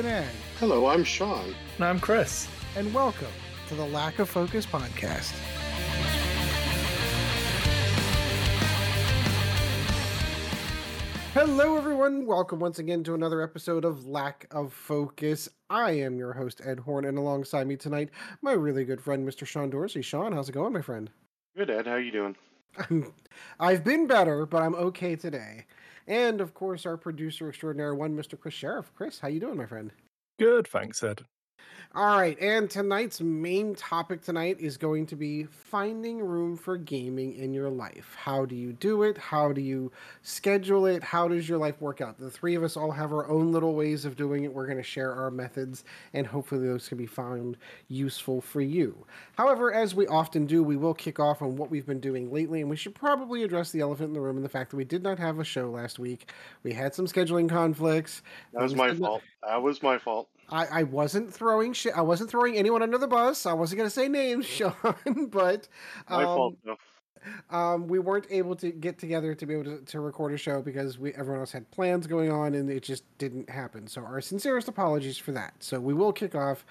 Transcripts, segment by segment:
I'm Ed. Hello, I'm Sean. And I'm Kris. And welcome to the Lack of Focus podcast. Hello, everyone. Welcome once again to another episode of Lack of Focus. I am your host, Ed Horn, and alongside me tonight, my really good friend, Mr. Sean Dorsey. Sean, how's it going, my friend? Good, Ed. How are you doing? I've been better, but I'm okay today. And of course, our producer extraordinary one, Mr. Kris Sheriff. Kris, how you doing, my friend? Good, thanks, Ed. All right, and tonight's main topic tonight is going to be finding room for gaming in your life. How do you do it? How do you schedule it? How does your life work out? The three of us all have our own little ways of doing it. We're going to share our methods, and hopefully, those can be found useful for you. However, as we often do, we will kick off on what we've been doing lately, and we should probably address the elephant in the room and the fact that we did not have a show last week. We had some scheduling conflicts. That was my fault. That was my fault. I, I wasn't throwing shit. I wasn't throwing anyone under the bus. I wasn't going to say names, Sean, but um, my fault. No. Um, we weren't able to get together to be able to, to record a show because we everyone else had plans going on and it just didn't happen. So our sincerest apologies for that. So we will kick off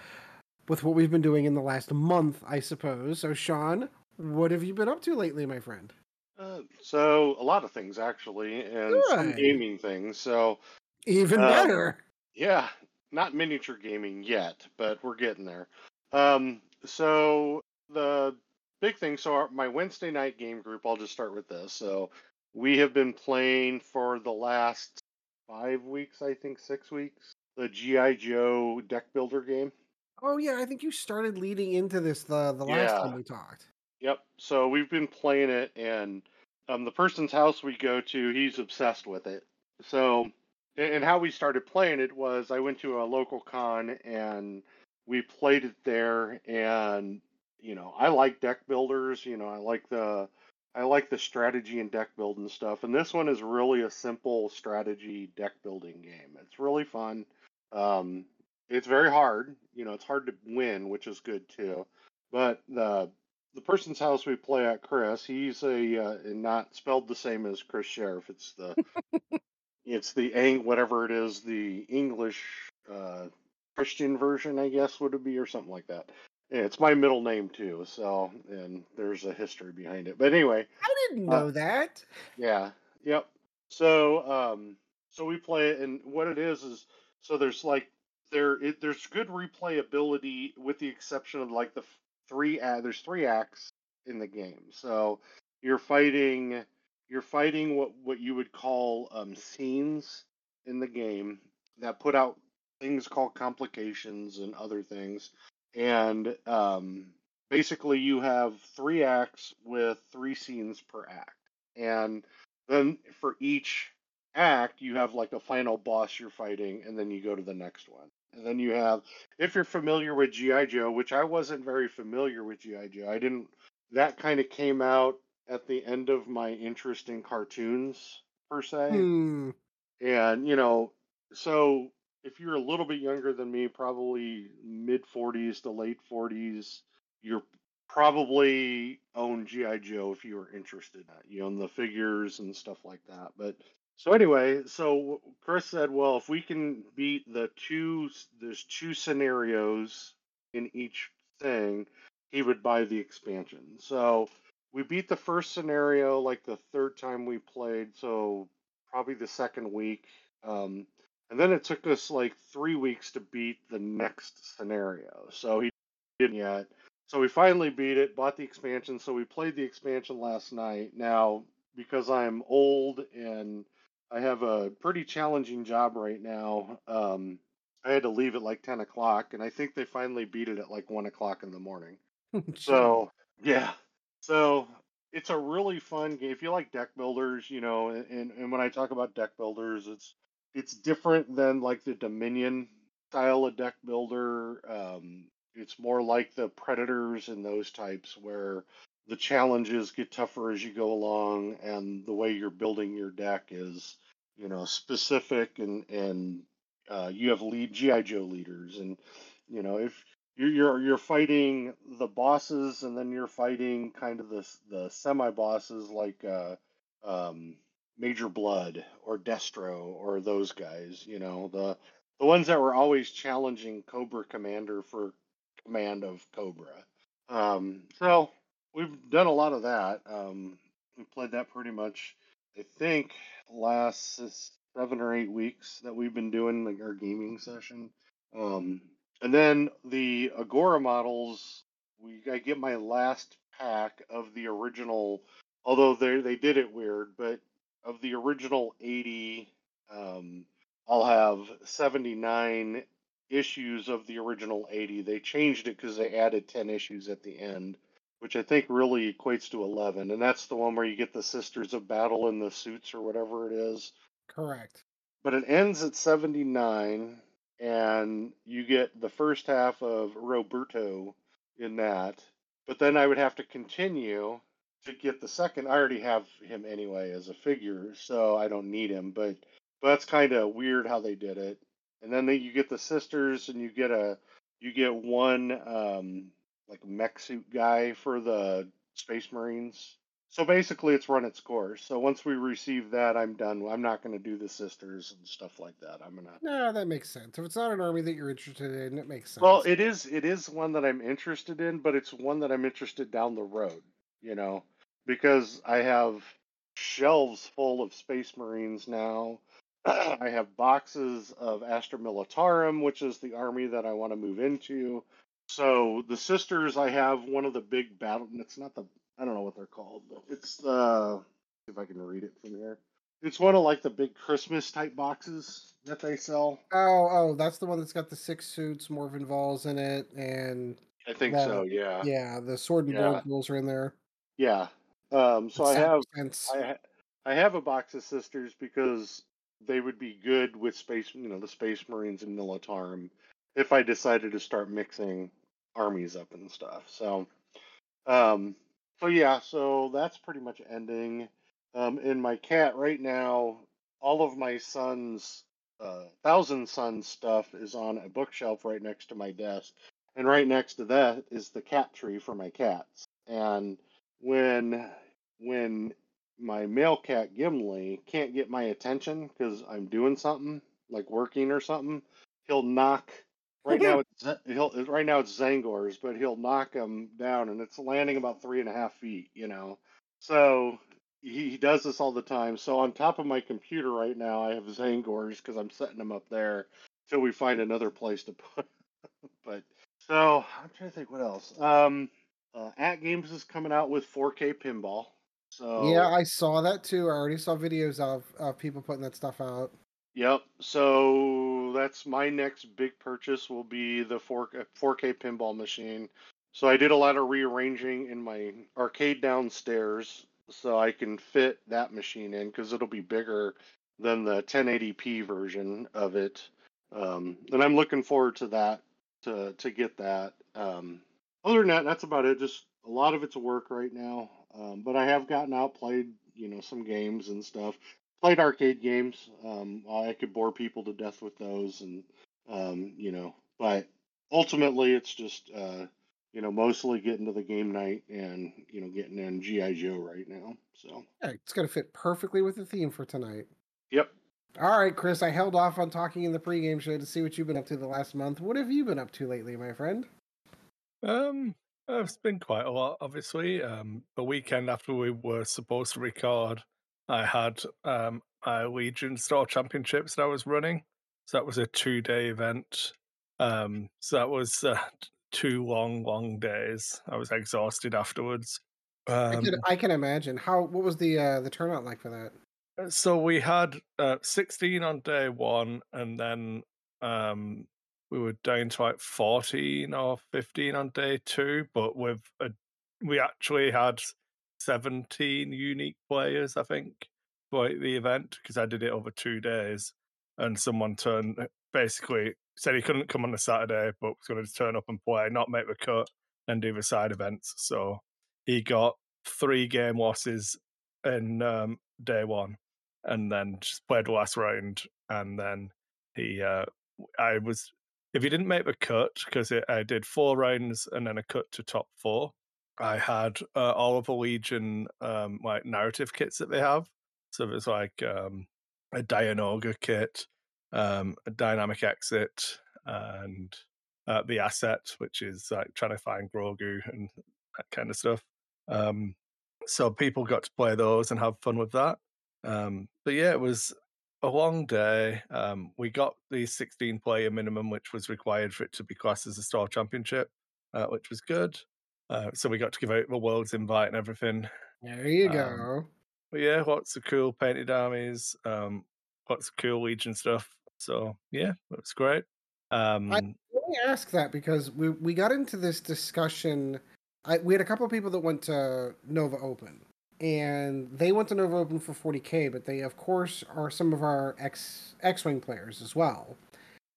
with what we've been doing in the last month, I suppose. So Sean, what have you been up to lately, my friend? Uh, so a lot of things actually, and Good. some gaming things. So even uh, better. Yeah, not miniature gaming yet, but we're getting there. Um, so the big thing, so our, my Wednesday night game group, I'll just start with this. So we have been playing for the last five weeks, I think six weeks, the GI Joe deck builder game. Oh yeah, I think you started leading into this the the last yeah. time we talked. Yep. So we've been playing it, and um, the person's house we go to, he's obsessed with it. So and how we started playing it was I went to a local con and we played it there and you know I like deck builders you know I like the I like the strategy and deck building stuff and this one is really a simple strategy deck building game. It's really fun. Um, it's very hard you know it's hard to win which is good too but the the person's house we play at Chris he's a uh, and not spelled the same as Kris Sheriff it's the it's the ang whatever it is the English uh, Christian version, I guess would it be or something like that. Yeah, it's my middle name too, so and there's a history behind it. But anyway, I didn't uh, know uh, that. Yeah. Yep. So um, so we play it, and what it is is so there's like there it, there's good replayability with the exception of like the three uh, there's three acts in the game. So you're fighting you're fighting what what you would call um, scenes in the game that put out things called complications and other things, and um, basically you have three acts with three scenes per act, and then for each act you have like a final boss you're fighting, and then you go to the next one. And then you have, if you're familiar with GI Joe, which I wasn't very familiar with GI Joe, I didn't. That kind of came out at the end of my interest in cartoons per se. Hmm. And you know, so if you're a little bit younger than me, probably mid 40s to late 40s, you're probably own GI Joe if you were interested. You own the figures and stuff like that. But so anyway, so Chris said, well, if we can beat the two, there's two scenarios in each thing, he would buy the expansion. So we beat the first scenario like the third time we played, so probably the second week. Um, and then it took us like three weeks to beat the next scenario. So he didn't yet. So we finally beat it, bought the expansion. So we played the expansion last night. Now, because I'm old and I have a pretty challenging job right now, um, I had to leave at like 10 o'clock, and I think they finally beat it at like 1 o'clock in the morning. so, yeah. So it's a really fun game. If you like deck builders, you know, and, and when I talk about deck builders, it's it's different than like the Dominion style of deck builder. Um, it's more like the Predators and those types where the challenges get tougher as you go along, and the way you're building your deck is, you know, specific and and uh, you have lead GI Joe leaders, and you know if you're you're you're fighting the bosses, and then you're fighting kind of the the semi bosses like uh, um, Major Bludd or Destro or those guys. You know the the ones that were always challenging Cobra Commander for command of Cobra. Um, so we've done a lot of that. Um, we played that pretty much. I think last seven or eight weeks that we've been doing like our gaming session. Um, and then the Agora models, we I get my last pack of the original. Although they they did it weird, but of the original eighty, um, I'll have seventy nine issues of the original 80. They changed it because they added 10 issues at the end, which I think really equates to 11. And that's the one where you get the Sisters of Battle in the suits or whatever it is. Correct. But it ends at 79, and you get the first half of Roberto in that. But then I would have to continue to get the second. I already have him anyway as a figure, so I don't need him. But, but that's kind of weird how they did it and then they, you get the sisters, and you get a you get one um, like mech suit guy for the Space Marines. So basically, it's run its course. So once we receive that, I'm done. I'm not going to do the sisters and stuff like that. I'm gonna. No, that makes sense. If it's not an army that you're interested in, it makes sense. Well, it is. It is one that I'm interested in, but it's one that I'm interested down the road. You know, because I have shelves full of Space Marines now. I have boxes of Astra Militarum, which is the army that I want to move into. So the sisters, I have one of the big battle. It's not the I don't know what they're called, but it's the if I can read it from here. It's one of like the big Christmas type boxes that they sell. Oh, oh, that's the one that's got the six suits, Morvenn Vahls in it, and I think the, so. Yeah. Yeah, the sword and Yeah. rules are in there. Yeah. Um, so I have. I ha- I have a box of sisters because they would be good with space, you know, the Space Marines and Militarum if I decided to start mixing armies up and stuff. So, um, so yeah, so that's pretty much ending. Um, in my cat right now, all of my son's uh, Thousand Sons stuff is on a bookshelf right next to my desk, and right next to that is the cat tree for my cats. And when when my male cat Gimli can't get my attention because I'm doing something like working or something, he'll knock. Right now, it's he'll right now it's Tzaangors, but he'll knock him down, and it's landing about three and a half feet. You know, so he, he does this all the time. So on top of my computer right now, I have Tzaangors because I'm setting them up there till we find another place to put. but so I'm trying to think what else. Um, uh, AtGames is coming out with 4K pinball. So Yeah, I saw that too. I already saw videos of, of people putting that stuff out. Yep. So that's my next big purchase will be the 4 4K pinball machine. So I did a lot of rearranging in my arcade downstairs so I can fit that machine in because it'll be bigger than the 1080p version of it. Um, and I'm looking forward to that to to get that. Um, other than that, that's about it. Just a lot of it's work right now. Um, but I have gotten out, played you know some games and stuff played arcade games. Um, I could bore people to death with those, and um, you know, but ultimately, it's just uh, you know mostly getting to the game night and you know getting in GI Joe right now. So Yeah, it's going to fit perfectly with the theme for tonight. yep. All right, Kris, I held off on talking in the pregame show to see what you've been up to the last month. What have you been up to lately, my friend? Um, it's been quite a lot, obviously. Um, the weekend after we were supposed to record, I had um a Legion Store Championships that I was running. So that was a two-day event. Um, so that was uh, two long, long days. I was exhausted afterwards. I Um, can I can imagine. How what was the uh, the turnout like for that? Uh, So we had uh, 16 on day one, and then um, we were down to like 14 or 15 on day two. But with a, we actually had 17 unique players, I think, for the event because I did it over two days. And someone turned basically said he couldn't come on the Saturday, but was going to turn up and play, not make the cut, and do the side events. So he got three game losses in um, day one and then just played the last round. And then he, uh, I was, if he didn't make the cut, because I did four rounds and then a cut to top four, I had uh, all of the Legion um, like narrative kits that they have. So there's like um, a Dianoga kit, um, a dynamic exit, and uh, the asset, which is like trying to find Grogu and that kind of stuff. Um, so people got to play those and have fun with that. Um, but yeah, it was a long day. Um, we got the 16 player minimum, which was required for it to be classed as a store championship, uh, which was good. Uh, so we got to give out the world's invite and everything. There you Um, go. But yeah, lots of cool painted armies, um, lots of cool Legion stuff. So yeah, it was great. Um, Let me ask that because we we got into this discussion. I, we had a couple of people that went to Nova Open, and they went to Nova Open for 40k, but they of course are some of our X X-wing players as well.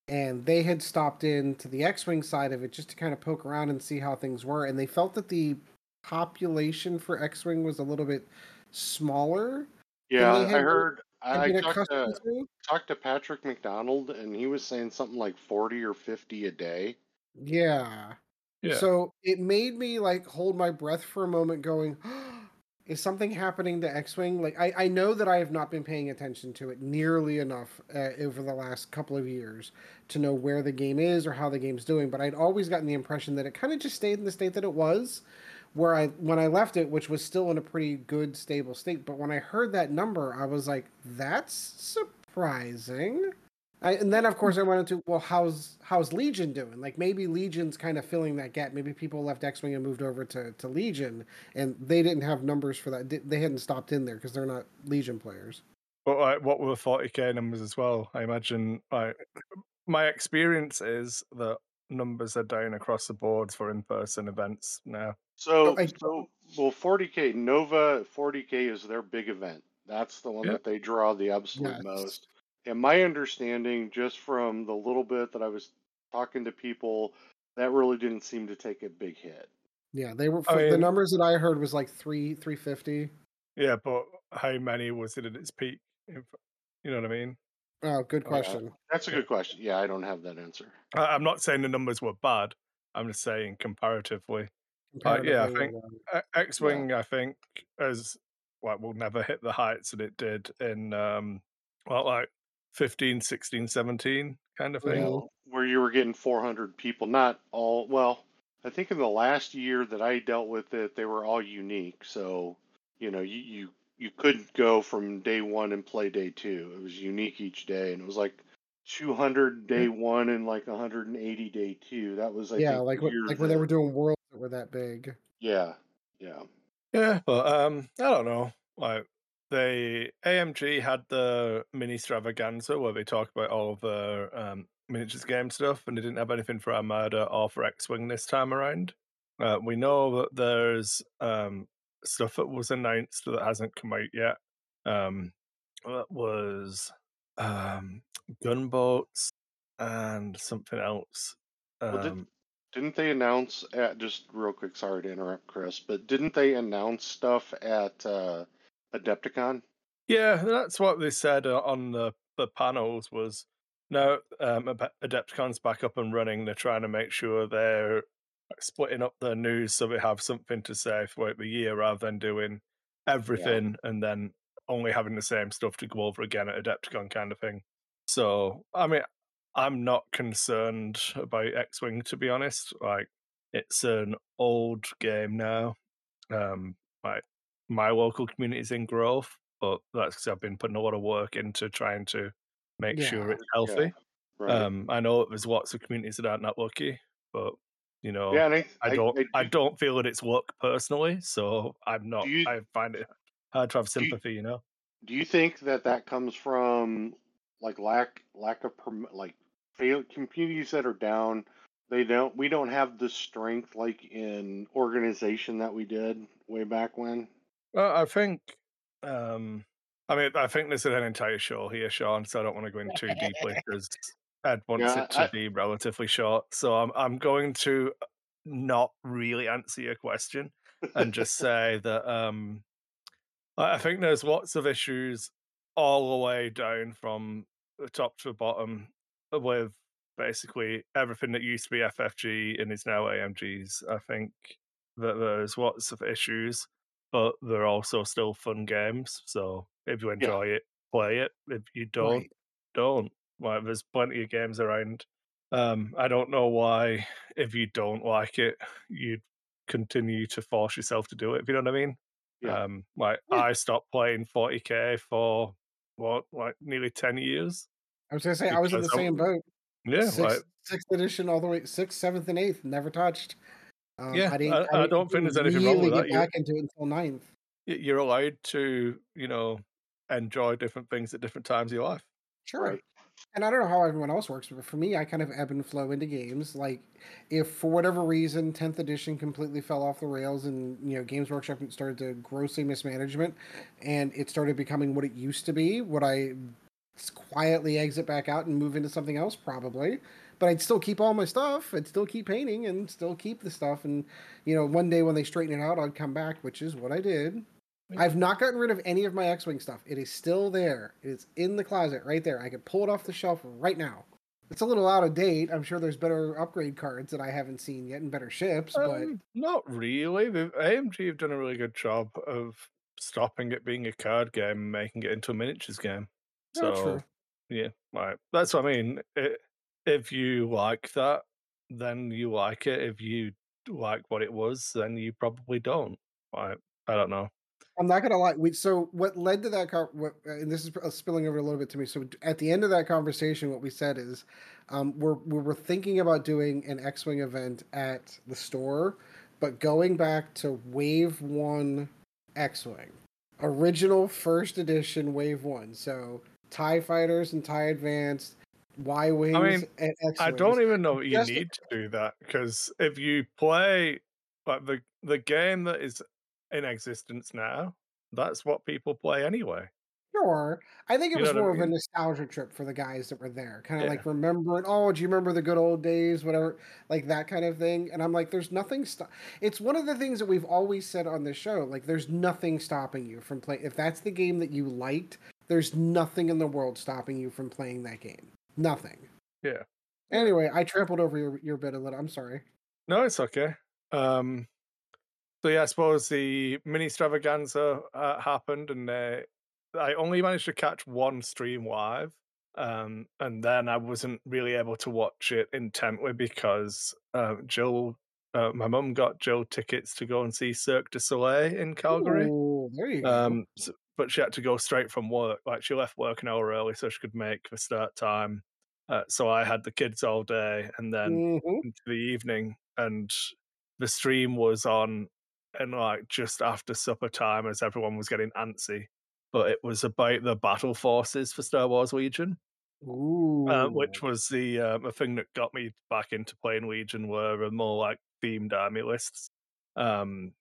And they had stopped in to the X-wing side of it just to kind of poke around and see how things were, and they felt that the population for X-wing was a little bit smaller. Yeah, they I heard. I been talked to, to. talked to Patrick McDonald, and he was saying something like forty or fifty a day. Yeah. yeah, So it made me like hold my breath for a moment, going, "Is something happening to X-wing?" Like I, I know that I have not been paying attention to it nearly enough uh, over the last couple of years to know where the game is or how the game's doing. But I'd always gotten the impression that it kind of just stayed in the state that it was, where I when I left it, which was still in a pretty good stable state. But when I heard that number, I was like, "That's surprising." I, and then of course I went into well how's how's Legion doing? Like maybe Legion's kind of filling that gap. Maybe people left X Wing and moved over to, to Legion, and they didn't have numbers for that. They hadn't stopped in there because they're not Legion players. but like, what were 40k numbers as well? I imagine like my experience is that numbers are down across the board for in-person events now. So, oh, I- so well, 40k Nova 40k is their big event. That's the one Yeah. that they draw the absolute Yes. most. And my understanding, just from the little bit that I was talking to people, that really didn't seem to take a big hit. Yeah, they were. I the numbers that I heard was like three three fifty. Yeah, but how many was it at its peak? If- You know what I mean? Oh, good yeah. question. That's a good question. Yeah, I don't have that answer. I, I'm not saying the numbers were bad. I'm just saying comparatively. Uh, yeah, I think- um, Uh, X-wing, I think, as well, will never hit the heights that it did in um, well, like 15, 16, 17 kind of thing. Know, where you were getting 400 people, not all. Well, I think in the last year that I dealt with it, they were all unique. So you know, you you you couldn't go from day one and play day two. It was unique each day, and it was like 200 day one and like 180 day two. That was I yeah, think like the when, year like when they were doing worlds that were that big. Yeah, yeah. Yeah, but um, I don't know. Like they AMG had the mini extravaganza where they talk about all of the um, miniatures game stuff, and they didn't have anything for Armada or for X-wing this time around. Uh, we know that there's um, stuff that was announced that hasn't come out yet. Um, that was um, gunboats and something else. Well, did- Um, Didn't they announce at just real quick? Sorry to interrupt, Kris, but didn't they announce stuff at uh, Adepticon? Yeah, that's what they said uh, on the, the panels was no, um, Adepticon's back up and running. They're trying to make sure they're splitting up their news so they have something to say throughout the year rather than doing everything and then only having the same stuff to go over again at Adepticon kind of thing. So, I mean, I'm not concerned about X Wing to be honest. Like, it's an old game now. Um, like my local community is in growth, but that's because I've been putting a lot of work into trying to make sure it's healthy. Right. Um, I know there's lots of communities that aren't that lucky, but you know, yeah, I, I don't, I, do- don't feel that it's luck personally, so I'm not. you- I find it hard to have sympathy, you know. Do you think that that comes from like lack lack of like fail communities that are down? They don't. We don't have the strength like in organization that we did way back when. Well, I think, um, I mean, I think this is an entire show here, Sean. So I don't want to go in too deeply because Ed wants Yeah, it to I- be relatively short. So I'm I'm going to not really answer your question and just say that um, I I think there's lots of issues all the way down from the top to the bottom with basically everything that used to be FFG and is now AMGs. I think that there's lots of issues, but they're also still fun games. So if you enjoy it, play it. If you don't, Right. don't. Like, there's plenty of games around. Um, I don't know why, if you don't like it, you'd continue to force yourself to do it. If you know what I mean? Yeah. Um, like Yeah. I stopped playing 40k for what, like nearly 10 years. I was gonna say I was in the I same boat. Yeah, sixth, like sixth edition all the way sixth, seventh, and eighth, never touched. Um, Yeah, I didn't. I- I don't think there's anything wrong really with get that. You- back into it until ninth. you're allowed to, you know, enjoy different things at different times of your life. Sure. Right. And I don't know how everyone else works, but for me, I kind of ebb and flow into games. Like, if for whatever reason, 10th edition completely fell off the rails and, you know, Games Workshop started to grossly mismanagement and it started becoming what it used to be, would I quietly exit back out and move into something else? Probably. But I'd still keep all my stuff. I'd still keep painting and still keep the stuff. And, you know, one day when they straighten it out, I'd come back, which is what I did. I've not gotten rid of any of my X Wing stuff. It is still there. It is in the closet right there. I could pull it off the shelf right now. It's a little out of date. I'm sure there's better upgrade cards that I haven't seen yet and better ships, but Um, not really. The AMG have done a really good job of stopping it being a card game and making it into a miniatures game. Yeah, So yeah, right. That's what I mean. It, if you like that, then you like it. If you like what it was, then you probably don't. Like, I don't know. I'm not gonna lie. We so what led to that? What, and this is uh, spilling over a little bit to me. So at the end of that conversation, what we said is, um, we're we were thinking about doing an X-wing event at the store, but going back to Wave One X-wing, original first edition Wave One. So Tie Fighters and Tie Advanced, Y wings I mean, and X. I don't even know that you Just- need to do that because if you play like the the game that is in existence now, that's what people play anyway. Sure. I think it You was what I more of a nostalgia trip for the guys that were there. Kind of Yeah. like remembering, oh, do you remember the good old days? Whatever, like that kind of thing. And I'm like, there's nothing. It's one of the things that we've always said on this show. Like, there's nothing stopping you from playing. If that's the game that you liked, there's nothing in the world stopping you from playing that game. Nothing. Yeah. Anyway, I trampled over your, your bit a little. I'm sorry. No, it's okay. Um, so yeah, I suppose the mini extravaganza uh, happened, and uh, I only managed to catch one stream live, um, and then I wasn't really able to watch it intently because uh, Jill, uh, my mum, got Jill tickets to go and see Cirque du Soleil in Calgary. Ooh, there you go. Um, s but she had to go straight from work. Like she left work an hour early so she could make the start time. Uh, so I had the kids all day, and then Mhm. into the evening, and the stream was on, and like just after supper time, as everyone was getting antsy. But it was about the battle forces for Star Wars Legion, Ooh. uh, which was the uh, the thing that got me back into playing Legion. Were more like themed army lists. Um,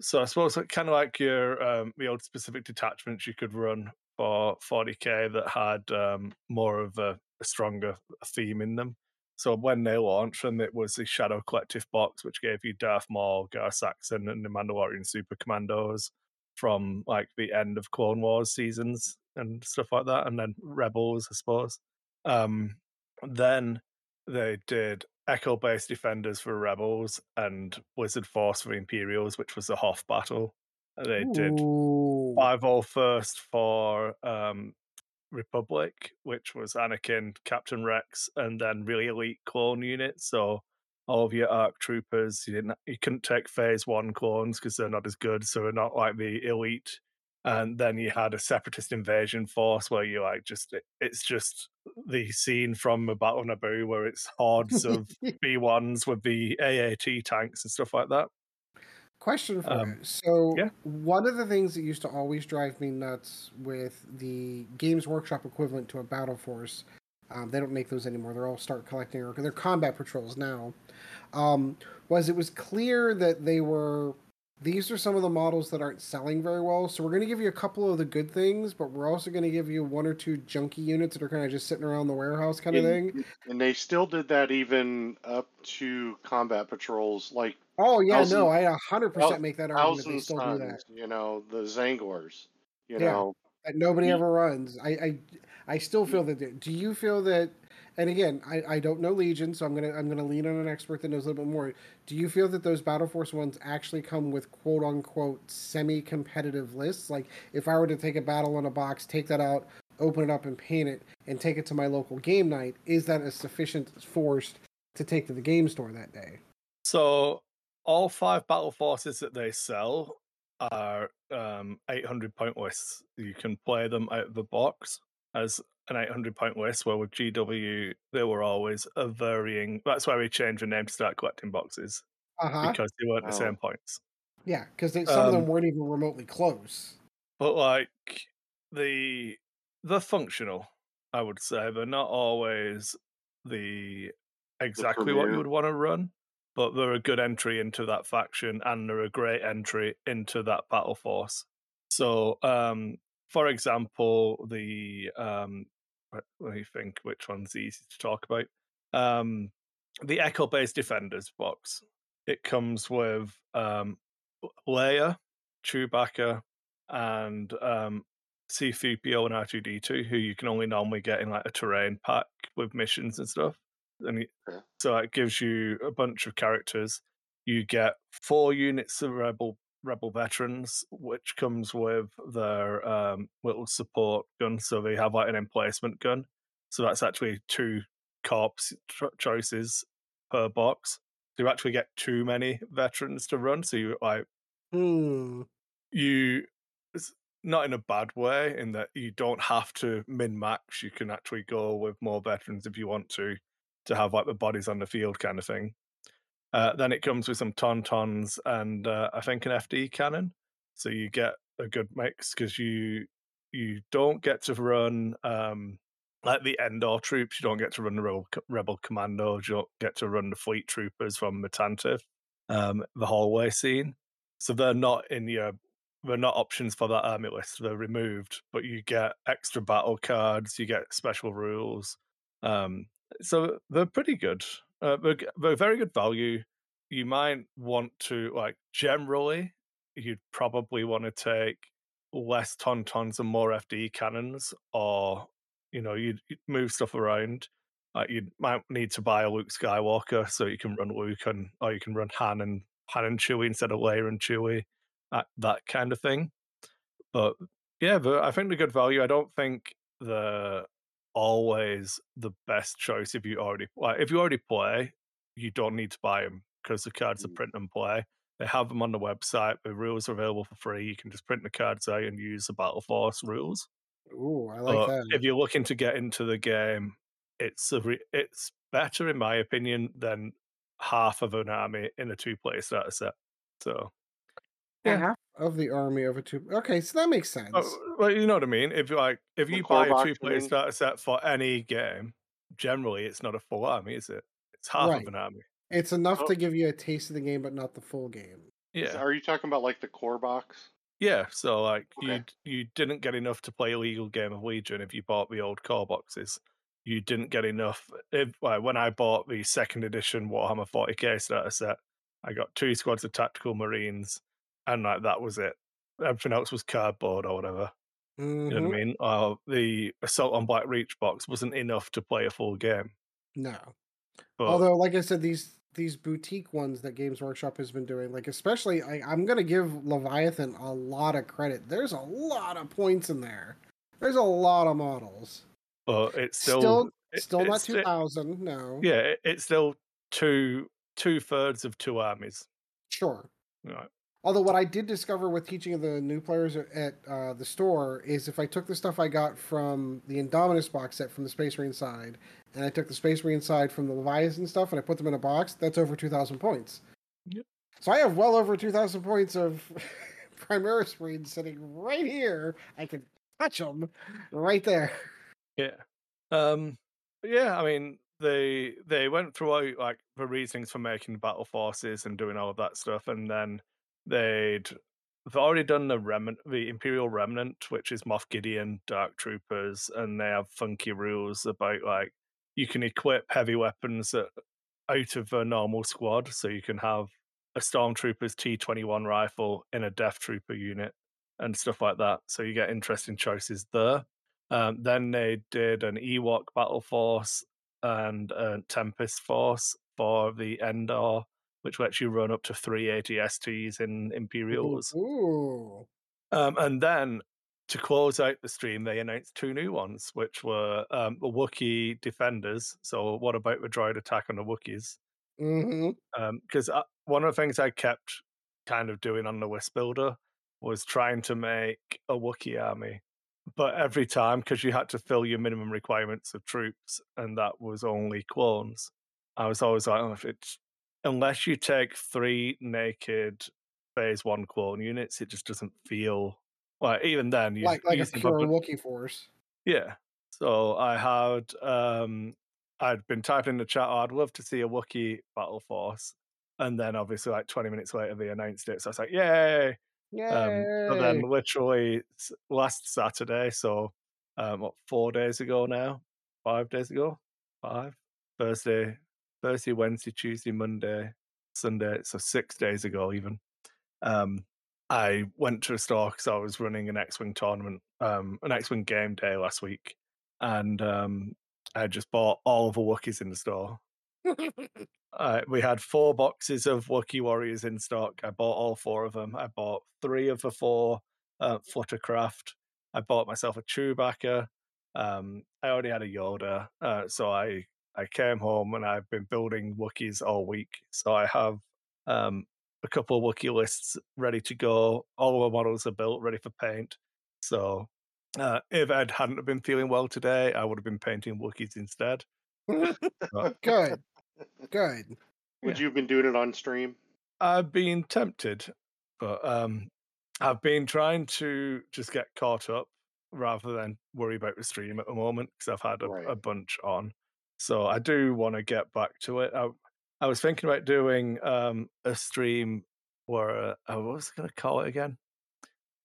so I suppose kind of like your um, the old specific detachments you could run for 40k that had um, more of a, a stronger theme in them. So when they launched them, it was the Shadow Collective box, which gave you Darth Maul, Gar Saxon, and the Mandalorian Super Commandos from like the end of Clone Wars seasons and stuff like that, and then Rebels, I suppose. Um, then they did Echo Base Defenders for Rebels and Blizzard Force for Imperials, which was the Hoth battle. They did Ooh. five all first for um, Republic, which was Anakin, Captain Rex, and then really elite clone units. So all of your arc troopers, you didn't, you couldn't take phase one clones because they're not as good, so they're not like the elite. And then you had a separatist invasion force where you like just it, it's just the scene from the Battle of Naboo where it's hordes of B ones with the AAT tanks and stuff like that. Question for Um, you. So, yeah. one of the things that used to always drive me nuts with the Games Workshop equivalent to a Battle Force, um, they don't make those anymore. They're all start collecting or they're combat patrols now. Um, was it was clear that they were these are some of the models that aren't selling very well. So we're going to give you a couple of the good things, but we're also going to give you one or two junky units that are kind of just sitting around the warehouse kind of And- thing. And they still did that even up to combat patrols, like Oh yeah, Thousand- no, I a 100 percent make that argument. They still do that. You know, the Tzaangors, you Yeah. know. that nobody Ye- ever runs. I, I I still feel that. they- Do you feel that? And again, I, I don't know Legion, so I'm gonna I'm gonna lean on an expert that knows a little bit more. Do you feel that those Battle Force ones actually come with quote unquote semi competitive lists? Like if I were to take a battle in a box, take that out, open it up and paint it and take it to my local game night, is that a sufficient force to take to the game store that day? So all five battle forces that they sell are um, 800 point lists. You can play them out of the box as an 800 point list. Where with GW, they were always a varying. That's why we changed the name to start collecting boxes Uh-huh. because they weren't the Oh. same points. Yeah, because some of them Um, weren't even remotely close. But like the the functional, I would say they're not always the exactly what you would want to run, but they're a good entry into that faction and they're a great entry into that battle force. So, um, for example, the um, let me think which one's easy to talk about. Um, the Echo Base Defenders box. It comes with um, Leia, Chewbacca, and um, C3PO and R2D2, who you can only normally get in like a terrain pack with missions and stuff. And it, so it gives you a bunch of characters. You get four units of rebel rebel veterans, which comes with their um, little support gun. So they have like an emplacement gun. So that's actually two corpse tr- choices per box. So you actually get too many veterans to run. So you like Hmm. you it's not in a bad way in that you don't have to min max you can actually go with more veterans if you want to to have like the bodies on the field kind of thing uh, then it comes with some tauntauns and uh, i think an fd cannon so you get a good mix because you you don't get to run um like the endor troops you don't get to run the rebel, rebel commandos you don't get to run the fleet troopers from mutantive um the hallway scene so they're not in your they're not options for that army list. They're removed, but you get extra battle cards. You get special rules. Um, so they're pretty good. Uh, they're very good value. You might want to like generally, you'd probably want to take less tauntauns and more FD cannons, or you know, you'd, you'd move stuff around. Like you might need to buy a Luke Skywalker so you can run Luke and or you can run Han and Han and Chewie instead of Leia and Chewie, that, that kind of thing. But yeah, the, I think the good value. I don't think the always the best choice if you already like if you already play, you don't need to buy them because the cards are Mm. print and play. They have them on the website. The rules are available for free. You can just print the cards out and use the Battle Force rules. Ooh, I like But that. if you're looking to get into the game, it's a re- it's better in my opinion than half of an army in a two player starter set. So yeah. Half of the army over two. Okay, so that makes sense. Oh, well, you know what I mean. If you like, if you buy a two-player starter set for any game, generally it's not a full army, is it? It's half Right. of an army. It's enough Oh. to give you a taste of the game, but not the full game. Is- Yeah, Are you talking about like the core box? yeah. So like, Okay. you you didn't get enough to play a legal game of Legion if you bought the old core boxes. You didn't get enough. If like, when I bought the second edition Warhammer 40k starter set, I got two squads of tactical marines, and like that was it. Everything else was cardboard or whatever. You know what I mm-hmm. mean? Or the Assault on Black Reach box wasn't enough to play a full game. No. But Although, like I said, these these boutique ones that Games Workshop has been doing, like especially, I, I'm gonna give Leviathan a lot of credit. There's a lot of points in there. There's a lot of models. but it's still Still, it- still not it's sti- two thousand. No. yeah, it- it's still two two thirds of two armies. Sure. Right. Although what I did discover with teaching the new players at uh, the store is if I took the stuff I got from the Indominus box set from the Space Marine side, and I took the Space Marine side from the Leviathan stuff, and I put them in a box, that's over two thousand points. Yep. So I have well over two thousand points of Primaris Marines sitting right here. I can touch them right there. Yeah. Um yeah, I mean they they went through like the reasonings for making battle forces and doing all of that stuff and then they'd they've already done the remnant the Imperial Remnant, which is Moff Gideon, Dark Troopers, and they have funky rules about like you can equip heavy weapons out of a normal squad, so you can have a Stormtrooper's T twenty one rifle in a Death Trooper unit and stuff like that. So you get interesting choices there. Um, then they did an Ewok battle force and a Tempest force for the Endor, which lets you run up to three ATSTs in Imperials. Ooh. Um, and then to close out the stream, they announced two new ones, which were um, the Wookiee Defenders. So, what about the droid attack on the Wookiees? Mm-hmm. Because um, one of the things I kept kind of doing on the Wisp Builder was trying to make a Wookiee army. But every time, because you had to fill your minimum requirements of troops, and that was only clones, I was always like, oh, it's unless you take three naked phase one clone units, it just doesn't feel well. Even then, you like like a pure Wookiee force. Yeah. So I had um I'd been typing in the chat. Oh, I'd love to see a Wookiee battle force, and then obviously like 20 minutes later they announced it. So I was like, yay! Yay! Um, but then literally last Saturday, so um, what four days ago now, five days ago, five Thursday, Thursday, Wednesday, Tuesday, Monday, Sunday, so six days ago even. Um, I went to a store because I was running an X-wing tournament, um, an X-wing game day last week, and um, I just bought all of the Wookiees in the store. uh, we had four boxes of Wookiee Warriors in stock. I bought all four of them. I bought three of the four uh, Fluttercraft. I bought myself a Chewbacca. Um, I already had a Yoda, uh, so I I came home and I've been building Wookiees all week. So I have um, a couple of Wookiee lists ready to go. All of our models are built, ready for paint. So uh, if Ed hadn't been feeling well today, I would have been painting Wookiees instead. Good. Good. Would yeah. you have been doing it on stream? I've been tempted, but um, I've been trying to just get caught up rather than worry about the stream at the moment because I've had a, right. a bunch on. So I do want to get back to it. I, I was thinking about doing um, a stream where uh, I was going to call it again.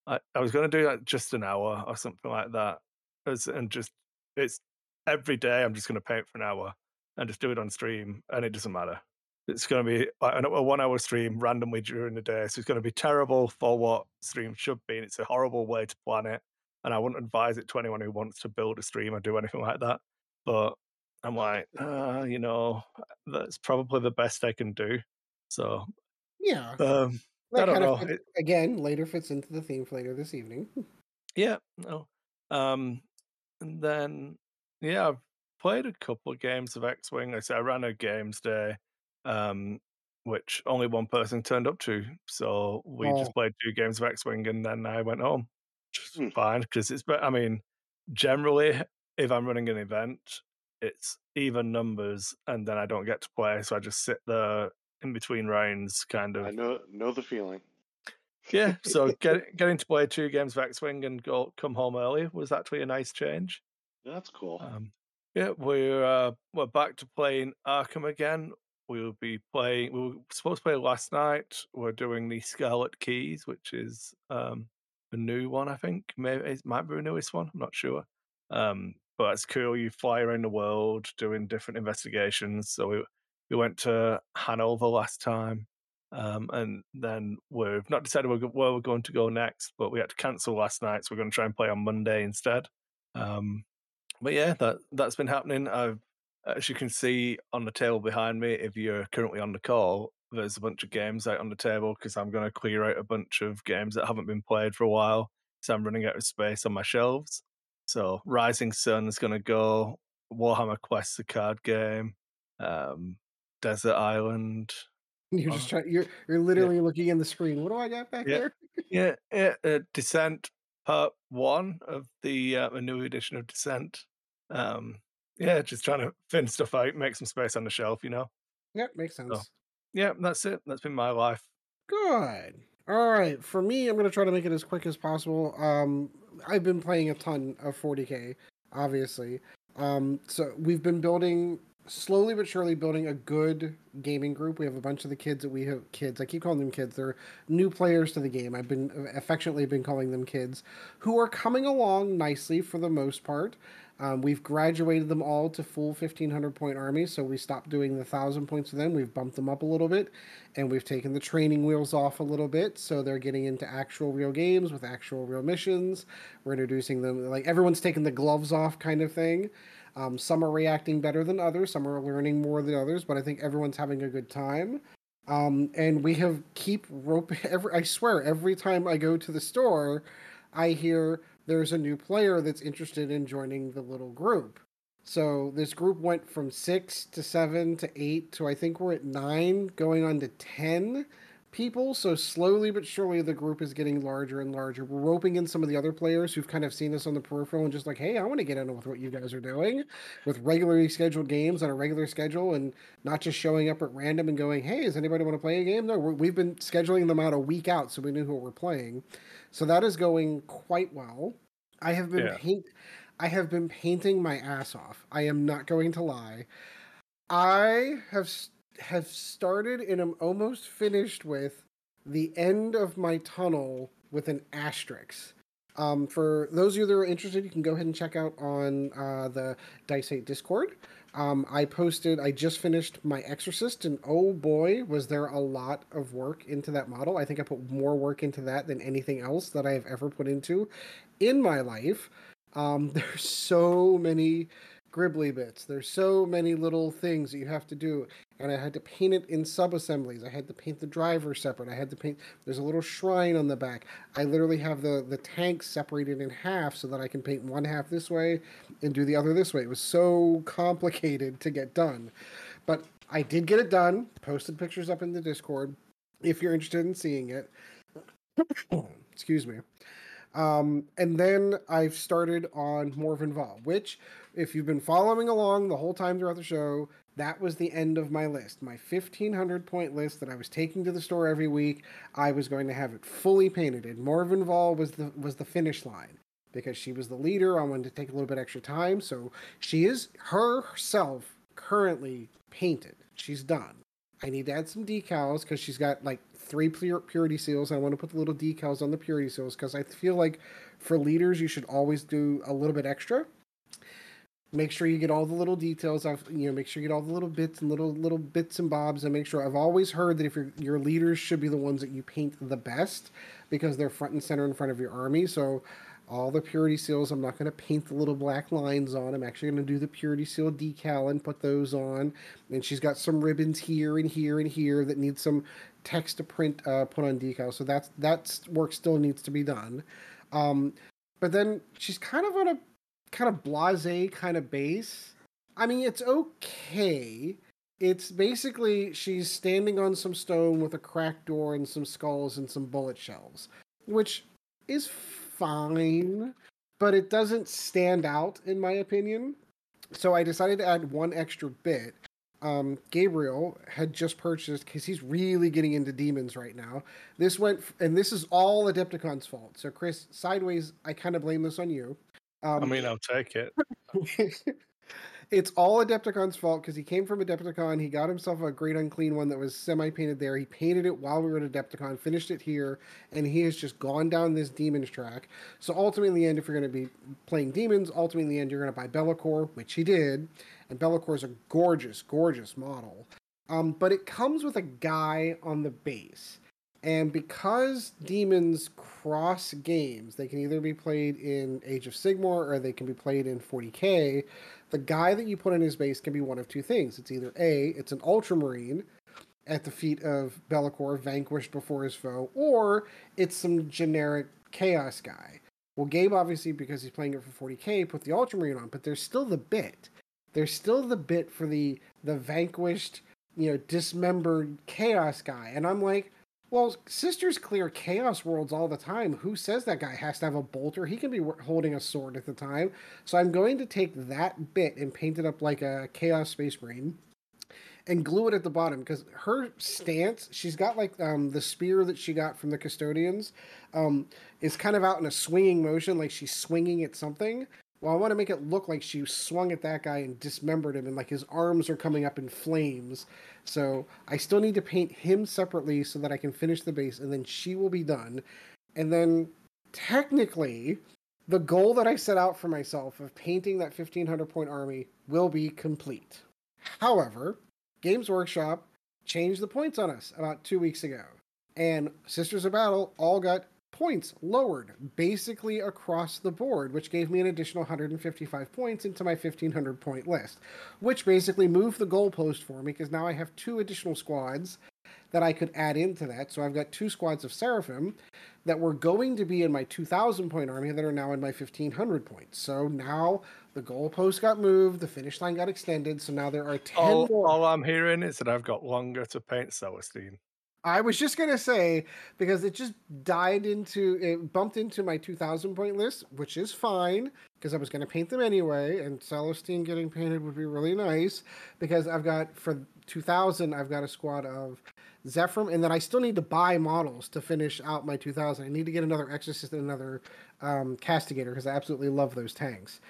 I, I was going to do that just an hour or something like that, and just it's every day. I'm just going to paint for an hour and just do it on stream, and it doesn't matter. It's going to be like a one hour stream randomly during the day, so it's going to be terrible for what stream should be, and it's a horrible way to plan it. And I wouldn't advise it to anyone who wants to build a stream or do anything like that. But I'm like, uh, you know, that's probably the best I can do. So, yeah. Um, I don't know. Fits, again, later fits into the theme for later this evening. yeah. No. Um, and then, yeah, I've played a couple of games of X Wing. I said I ran a games day, um, which only one person turned up to. So we oh. just played two games of X Wing and then I went home. Just mm. fine because it's, I mean, generally, if I'm running an event, it's even numbers, and then I don't get to play, so I just sit there in between rounds, kind of. I know know the feeling. Yeah, so get, getting to play two games of X Wing and go come home early was actually a nice change. That's cool. Um, yeah, we're uh, we're back to playing Arkham again. We'll be playing. We were supposed to play last night. We're doing the Scarlet Keys, which is um, a new one, I think. Maybe it might be the newest one. I'm not sure. Um, but it's cool. You fly around the world doing different investigations. So we we went to Hanover last time, um, and then we've not decided where we're going to go next. But we had to cancel last night, so we're going to try and play on Monday instead. Um, but yeah, that that's been happening. I've, as you can see on the table behind me, if you're currently on the call, there's a bunch of games out on the table because I'm going to clear out a bunch of games that haven't been played for a while. So I'm running out of space on my shelves. So Rising Sun is going to go. Warhammer Quest, the card game. Um, Desert Island. You're just trying. You're you're literally yeah. looking in the screen. What do I got back yeah. there? yeah, yeah. Uh, Descent Part One of the uh, a new edition of Descent. Um, yeah, just trying to thin stuff out, make some space on the shelf. You know. Yep, makes sense. So, yeah, that's it. That's been my life. Good. All right. For me, I'm going to try to make it as quick as possible. Um, I've been playing a ton of 40k, obviously. Um, so we've been building slowly but surely building a good gaming group. We have a bunch of the kids that we have kids. I keep calling them kids. They're new players to the game. I've been affectionately been calling them kids who are coming along nicely for the most part. Um, we've graduated them all to full 1500 point armies, so we stopped doing the 1000 points for them. We've bumped them up a little bit, and we've taken the training wheels off a little bit, so they're getting into actual real games with actual real missions. We're introducing them, like everyone's taking the gloves off kind of thing. Um, some are reacting better than others, some are learning more than others, but I think everyone's having a good time. Um, and we have keep rope every I swear every time I go to the store I hear there's a new player that's interested in joining the little group. So this group went from six to seven to eight to I think we're at nine, going on to 10 people. So slowly but surely, the group is getting larger and larger. We're roping in some of the other players who've kind of seen us on the peripheral and just like, hey, I want to get in with what you guys are doing with regularly scheduled games on a regular schedule and not just showing up at random and going, hey, does anybody want to play a game? No, we've been scheduling them out a week out so we knew who we're playing. So that is going quite well. I have been yeah. paint. I have been painting my ass off. I am not going to lie. I have have started and am almost finished with the end of my tunnel with an asterisk. Um, for those of you that are interested, you can go ahead and check out on uh, the DiceHate Discord. Um, I posted, I just finished my Exorcist, and oh boy, was there a lot of work into that model. I think I put more work into that than anything else that I have ever put into in my life. Um, there's so many gribbly bits. There's so many little things that you have to do. And I had to paint it in sub assemblies. I had to paint the driver separate. I had to paint there's a little shrine on the back. I literally have the the tank separated in half so that I can paint one half this way and do the other this way. It was so complicated to get done. But I did get it done. Posted pictures up in the Discord if you're interested in seeing it. Excuse me. Um, and then I've started on Morvenn Vahl, which, if you've been following along the whole time throughout the show, that was the end of my list. My 1500 point list that I was taking to the store every week, I was going to have it fully painted. And Morvenn Vahl was the was the finish line because she was the leader. I wanted to take a little bit extra time, so she is herself currently painted. She's done. I need to add some decals because she's got like three purity seals. I want to put the little decals on the purity seals because I feel like for leaders you should always do a little bit extra. Make sure you get all the little details. I've you know make sure you get all the little bits and little little bits and bobs, and make sure. I've always heard that if your your leaders should be the ones that you paint the best because they're front and center in front of your army. So all the purity seals. I'm not going to paint the little black lines on. I'm actually going to do the purity seal decal and put those on. And she's got some ribbons here and here and here that need some text to print uh, put on decal. So that's that's work still needs to be done. Um, but then she's kind of on a kind of blase kind of base. I mean, it's okay. It's basically she's standing on some stone with a cracked door and some skulls and some bullet shells, which is fine, but it doesn't stand out in my opinion. So I decided to add one extra bit, um, Gabriel had just purchased because he's really getting into demons right now. This went, and this is all Adepticon's fault. So, Kris, sideways, I kind of blame this on you. Um, I mean, I'll take it. it's all Adepticon's fault because he came from Adepticon. He got himself a great unclean one that was semi painted there. He painted it while we were at Adepticon, finished it here, and he has just gone down this demons track. So ultimately, in the end, if you're going to be playing demons, ultimately in the end, you're going to buy Be'lakor, which he did. And Be'lakor is a gorgeous, gorgeous model. Um, but it comes with a guy on the base. And because demons cross games, they can either be played in Age of Sigmar or they can be played in 40k the guy that you put in his base can be one of two things. It's either A, it's an ultramarine at the feet of Be'lakor, vanquished before his foe, or it's some generic chaos guy. Well, Gabe obviously, because he's playing it for 40k, put the ultramarine on, but there's still the bit. There's still the bit for the the vanquished, you know, dismembered chaos guy. And I'm like, well, sisters clear chaos worlds all the time. Who says that guy has to have a bolter? He can be holding a sword at the time. So I'm going to take that bit and paint it up like a chaos space marine and glue it at the bottom because her stance, she's got like um, the spear that she got from the custodians, um, is kind of out in a swinging motion, like she's swinging at something. Well, I want to make it look like she swung at that guy and dismembered him, and like his arms are coming up in flames. So I still need to paint him separately so that I can finish the base, and then she will be done. And then technically, the goal that I set out for myself of painting that 1500 point army will be complete. However, Games Workshop changed the points on us about two weeks ago, and Sisters of Battle all got points lowered basically across the board, which gave me an additional 155 points into my 1500 point list, which basically moved the goalpost for me because now I have two additional squads that I could add into that. So I've got two squads of Seraphim that were going to be in my 2,000 point army that are now in my 1,500 points. So now the goalpost got moved, the finish line got extended. So now there are 10 all, more. all I'm hearing is that I've got longer to paint Celestine. I was just gonna say because it just died into it bumped into my 2,000 point list, which is fine because I was gonna paint them anyway, and Celestine getting painted would be really nice because I've got for 2,000 I've got a squad of Zephyrim, and then I still need to buy models to finish out my 2,000. I need to get another Exorcist and another um, Castigator because I absolutely love those tanks.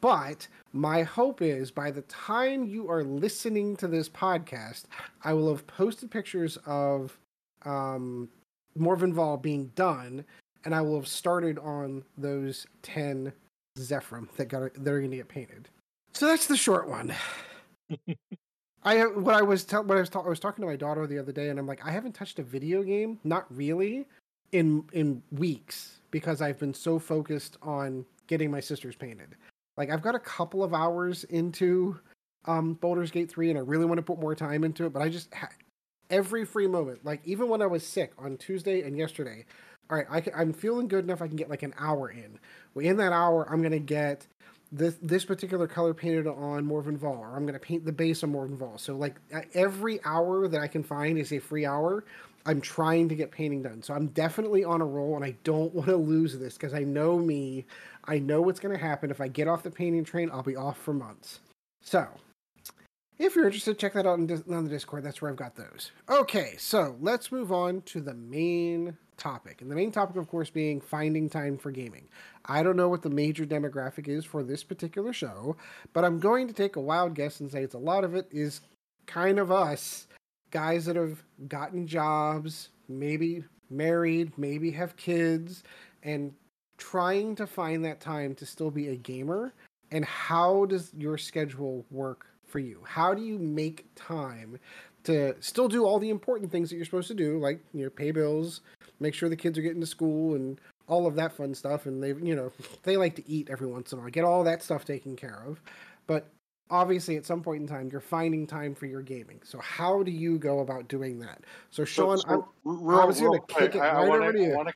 But my hope is by the time you are listening to this podcast, I will have posted pictures of um, Morvenn Vahl being done, and I will have started on those 10 Zephyrim that got that are going to get painted. So that's the short one. I what I was tell, what I was ta- I was talking to my daughter the other day, and I'm like, I haven't touched a video game, not really, in in weeks because I've been so focused on getting my sisters painted. Like I've got a couple of hours into um Baldur's Gate 3 and I really want to put more time into it, but I just ha- every free moment, like even when I was sick on Tuesday and yesterday, all right, I can, I'm feeling good enough I can get like an hour in. Well, in that hour, I'm going to get this this particular color painted on Morvenn Vahl, or I'm going to paint the base on Morvenn Vahl. So like every hour that I can find is a free hour. I'm trying to get painting done. So I'm definitely on a roll and I don't want to lose this because I know me. I know what's going to happen. If I get off the painting train, I'll be off for months. So if you're interested, check that out on, the Discord. That's where I've got those. Okay, so let's move on to the main topic. And the main topic, of course, being finding time for gaming. I don't know what the major demographic is for this particular show, but I'm going to take a wild guess and say it's a lot of it is kind of us guys that have gotten jobs, maybe married, maybe have kids, and trying to find that time to still be a gamer. And how does your schedule work for you? How do you make time to still do all the important things that you're supposed to do, like you know, pay bills, make sure the kids are getting to school, and all of that fun stuff. And they, you know, they like to eat every once in a while. Get all that stuff taken care of. But obviously at some point in time you're finding time for your gaming so how do you go about doing that so sean so, so real, I was going to kick it right I wanna, over to you. I want to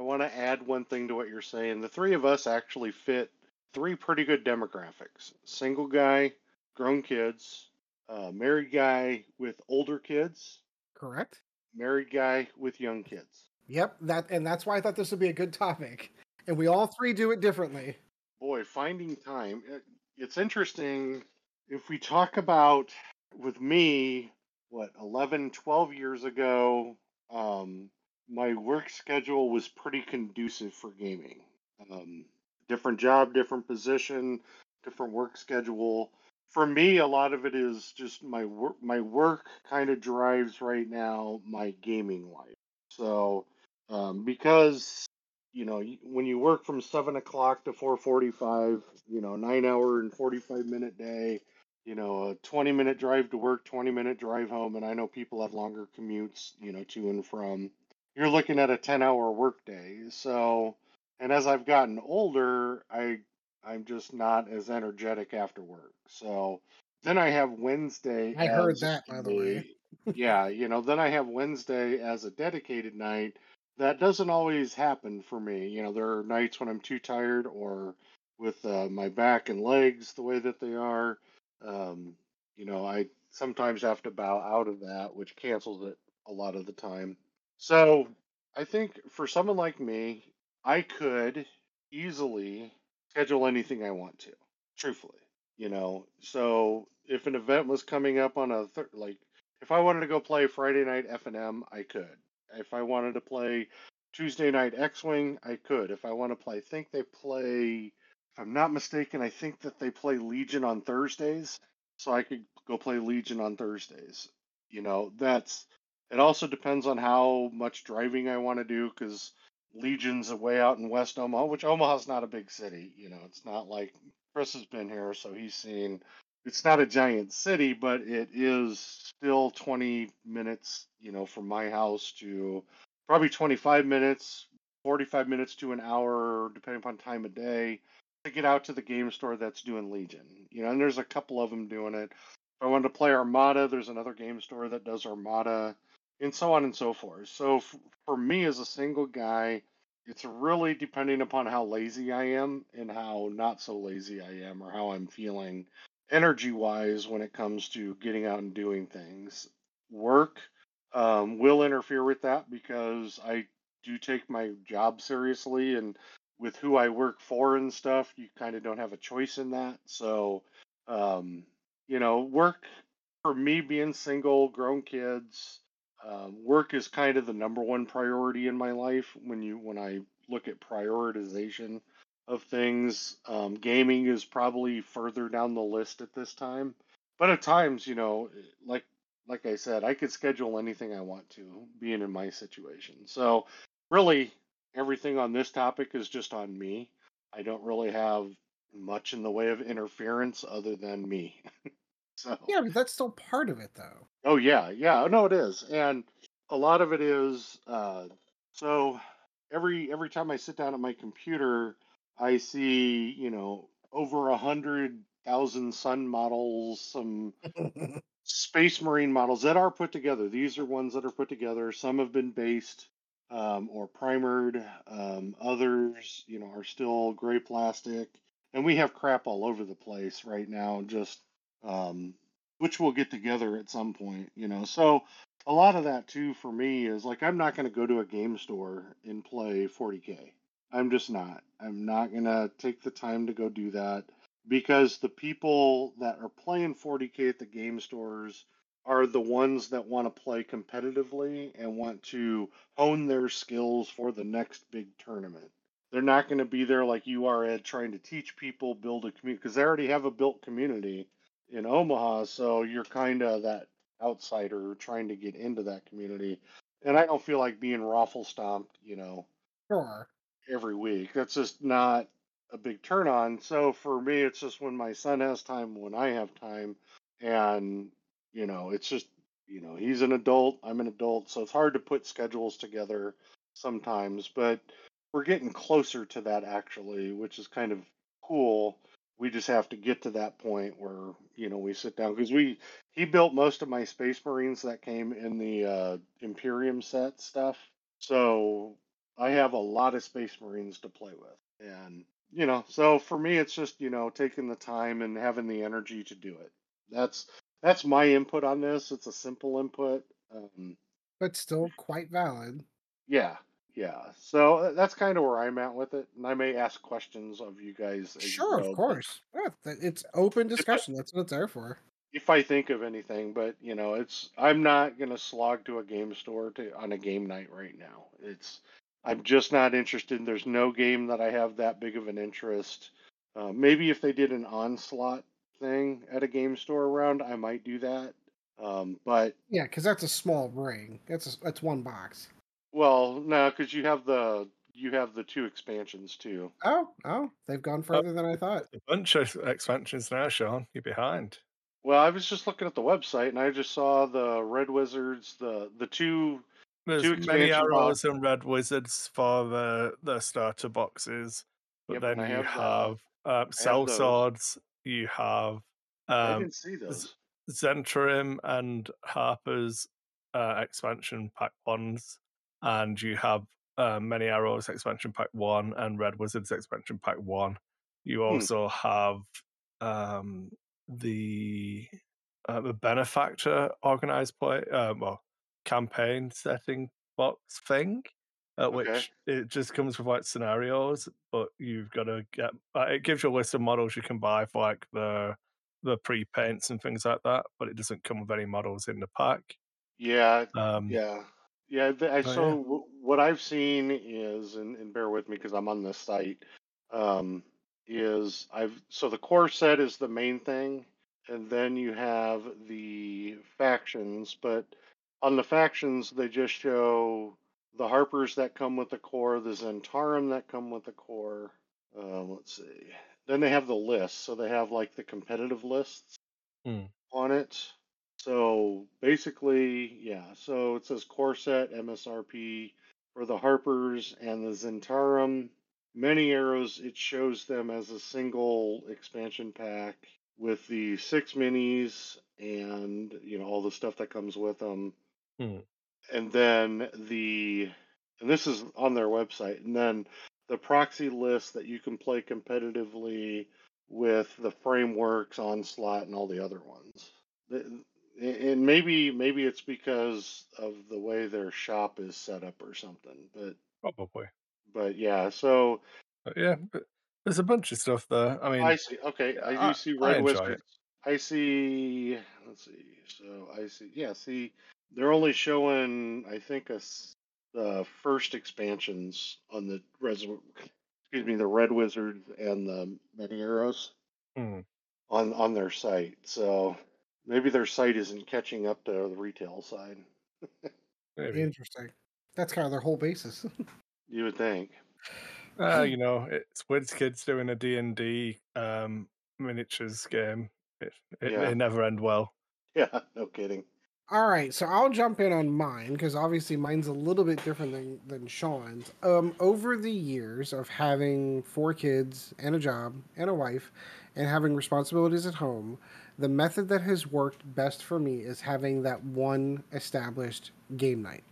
I want to add one thing to what you're saying. The three of us actually fit three pretty good demographics: single guy, grown kids, uh, married guy with older kids, correct? Married guy with young kids. Yep, that and that's why I thought this would be a good topic. And we all three do it differently. Boy, finding time it's interesting if we talk about with me what 11 12 years ago um, my work schedule was pretty conducive for gaming. Um, different job different position different work schedule. For me a lot of it is just my work my work kind of drives right now my gaming life. So um, because you know when you work from seven o'clock to four forty five, you know nine hour and forty five minute day, you know a twenty minute drive to work, twenty minute drive home, and I know people have longer commutes, you know to and from. You're looking at a ten hour work day. So, and as I've gotten older, I I'm just not as energetic after work. So then I have Wednesday. I heard that by the way. yeah, you know, then I have Wednesday as a dedicated night that doesn't always happen for me. You know, there are nights when I'm too tired or with uh, my back and legs the way that they are. Um, you know, I sometimes have to bow out of that, which cancels it a lot of the time. So I think for someone like me, I could easily schedule anything I want to, truthfully. You know, so if an event was coming up on a thir- like, if I wanted to go play Friday night F and M, I could. If I wanted to play Tuesday night X Wing, I could. If I want to play, I think they play, if I'm not mistaken, I think that they play Legion on Thursdays. So I could go play Legion on Thursdays. You know, that's, it also depends on how much driving I want to do because Legion's away out in West Omaha, which Omaha's not a big city. You know, it's not like Kris has been here, so he's seen it's not a giant city, but it is still 20 minutes, you know, from my house to probably 25 minutes, 45 minutes to an hour, depending upon time of day, to get out to the game store that's doing Legion. You know, and there's a couple of them doing it. If I wanted to play Armada, there's another game store that does Armada. and so on and so forth. So f- for me as a single guy, it's really depending upon how lazy I am and how not so lazy I am, or how I'm feeling energy wise when it comes to getting out and doing things. Work um, will interfere with that because I do take my job seriously and with who I work for and stuff, you kind of don't have a choice in that. So, um, you know, work for me being single, grown kids, um, work is kind of the number one priority in my life when you when I look at prioritization of things. Um, gaming is probably further down the list at this time, but at times, you know, like like I said, I could schedule anything I want to, being in my situation. So, really, everything on this topic is just on me. I don't really have much in the way of interference other than me. so Yeah, but that's still part of it, though. Oh yeah, yeah. No, it is, and a lot of it is. Uh, so every every time I sit down at my computer, I see you know over a hundred thousand sun models, some space marine models that are put together. These are ones that are put together. Some have been based um, or primered. Um, others, you know, are still gray plastic, and we have crap all over the place right now. Just um, which we'll get together at some point, you know. So a lot of that too for me is like I'm not going to go to a game store and play 40k. I'm just not. I'm not going to take the time to go do that because the people that are playing 40k at the game stores are the ones that want to play competitively and want to hone their skills for the next big tournament. They're not going to be there like you are, Ed, trying to teach people, build a community, because they already have a built community in Omaha. So you're kind of that outsider trying to get into that community. And I don't feel like being raffle stomped, you know, Sure. Every week. That's just not a big turn on. So for me, it's just when my son has time, when I have time. And, you know, it's just, you know, he's an adult, I'm an adult. So it's hard to put schedules together sometimes. But we're getting closer to that actually, which is kind of cool. We just have to get to that point where, you know, we sit down because we, he built most of my Space Marines that came in the uh, Imperium set stuff. So I have a lot of Space Marines to play with. And, you know, so for me, it's just, you know, taking the time and having the energy to do it. That's, that's my input on this. It's a simple input. Um, But still quite valid. yeah, yeah. So uh, that's kind of where I'm at with it. And I may ask questions of you guys as you Sure, of course. Yeah, it's open discussion. That's what it's there for. if I think of anything, but you know, it's I'm not gonna slog to a game store to on a game night right now. It's I'm just not interested. There's no game that I have that big of an interest. Uh, maybe if they did an onslaught thing at a game store around, I might do that. Um, but Yeah, because that's a small ring. That's a, that's one box. well, no, because you have the you have the two expansions too. Oh, oh, they've gone Oh, further than I thought. a bunch of expansions now, Sean. You're behind. Well, I was just looking at the website and I just saw the Red Wizards, the the two There's two many arrows and red wizards for the the starter boxes, but Yep, then you have uh, I have sellswords. You have I um, didn't see those. Zhentarim and Harper's uh, expansion pack ones, and you have uh, many arrows expansion pack one and Red Wizards expansion pack one. You Hmm. also have um, the uh, the benefactor organized play uh, well campaign setting box thing. Uh, Okay. which it just comes with like scenarios, but you've got to get. Uh, it gives you a list of models you can buy for like the the pre paints and things like that, but it doesn't come with any models in the pack. Yeah, Um, yeah, yeah. The, I so yeah, w- what I've seen is, and, and bear with me because I'm on this site. Um, is I've so the core set is the main thing, and then you have the factions. But on the factions, they just show the Harpers that come with the core, the Zhentarim that come with the core. Um, let's see. Then they have the lists. So they have like the competitive lists Hmm. on it. So basically, yeah. So it says core set MSRP for the Harpers and the Zhentarim. Many arrows, it shows them as a single expansion pack with the six minis and you know all the stuff that comes with them. Hmm. and then the and this is on their website, and then the proxy list that you can play competitively with the frameworks, onslaught, and all the other ones. And maybe maybe it's because of the way their shop is set up or something, but Probably. but yeah. So yeah, there's a bunch of stuff there. I mean, I see. Okay, I do I- see I Red it. I see. Let's see. So I see. Yeah. See, they're only showing. I think a s- the first expansions on the res. Excuse me, the Red Wizards and the Many Arrows hmm, on on their site. So maybe their site isn't catching up to the retail side. maybe. Interesting. That's kind of their whole basis. You would think. Uh, you know, it's WizKids doing a D&D um, miniatures game. It, it, Yeah. They never end well. Yeah. No kidding. All right, so I'll jump in on mine because obviously mine's a little bit different than, than Sean's. Um, over the years of having four kids and a job and a wife and having responsibilities at home, the method that has worked best for me is having that one established game night.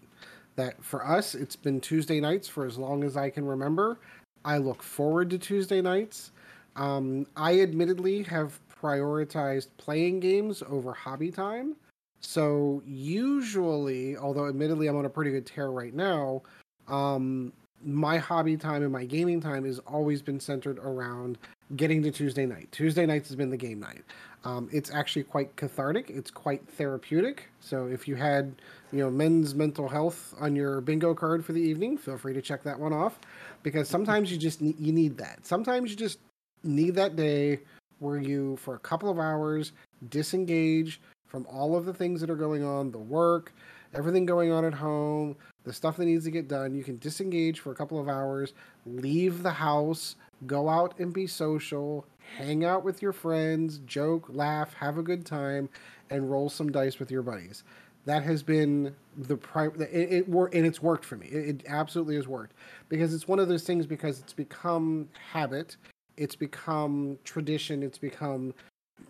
That for us, it's been Tuesday nights for as long as I can remember. I look forward to Tuesday nights. Um, I admittedly have prioritized playing games over hobby time. So usually, although admittedly I'm on a pretty good tear right now, um, my hobby time and my gaming time has always been centered around getting to Tuesday night. Tuesday nights has been the game night. Um, it's actually quite cathartic. It's quite therapeutic. So if you had, you know, men's mental health on your bingo card for the evening, feel free to check that one off, because sometimes you just you need that. Sometimes you just need that day where you, for a couple of hours, disengage from all of the things that are going on, the work, everything going on at home, the stuff that needs to get done. You can disengage for a couple of hours, leave the house, go out and be social, hang out with your friends, joke, laugh, have a good time, and roll some dice with your buddies. That has been the prime. It, it and it's worked for me. It, it absolutely has worked because it's one of those things because it's become habit, it's become tradition, it's become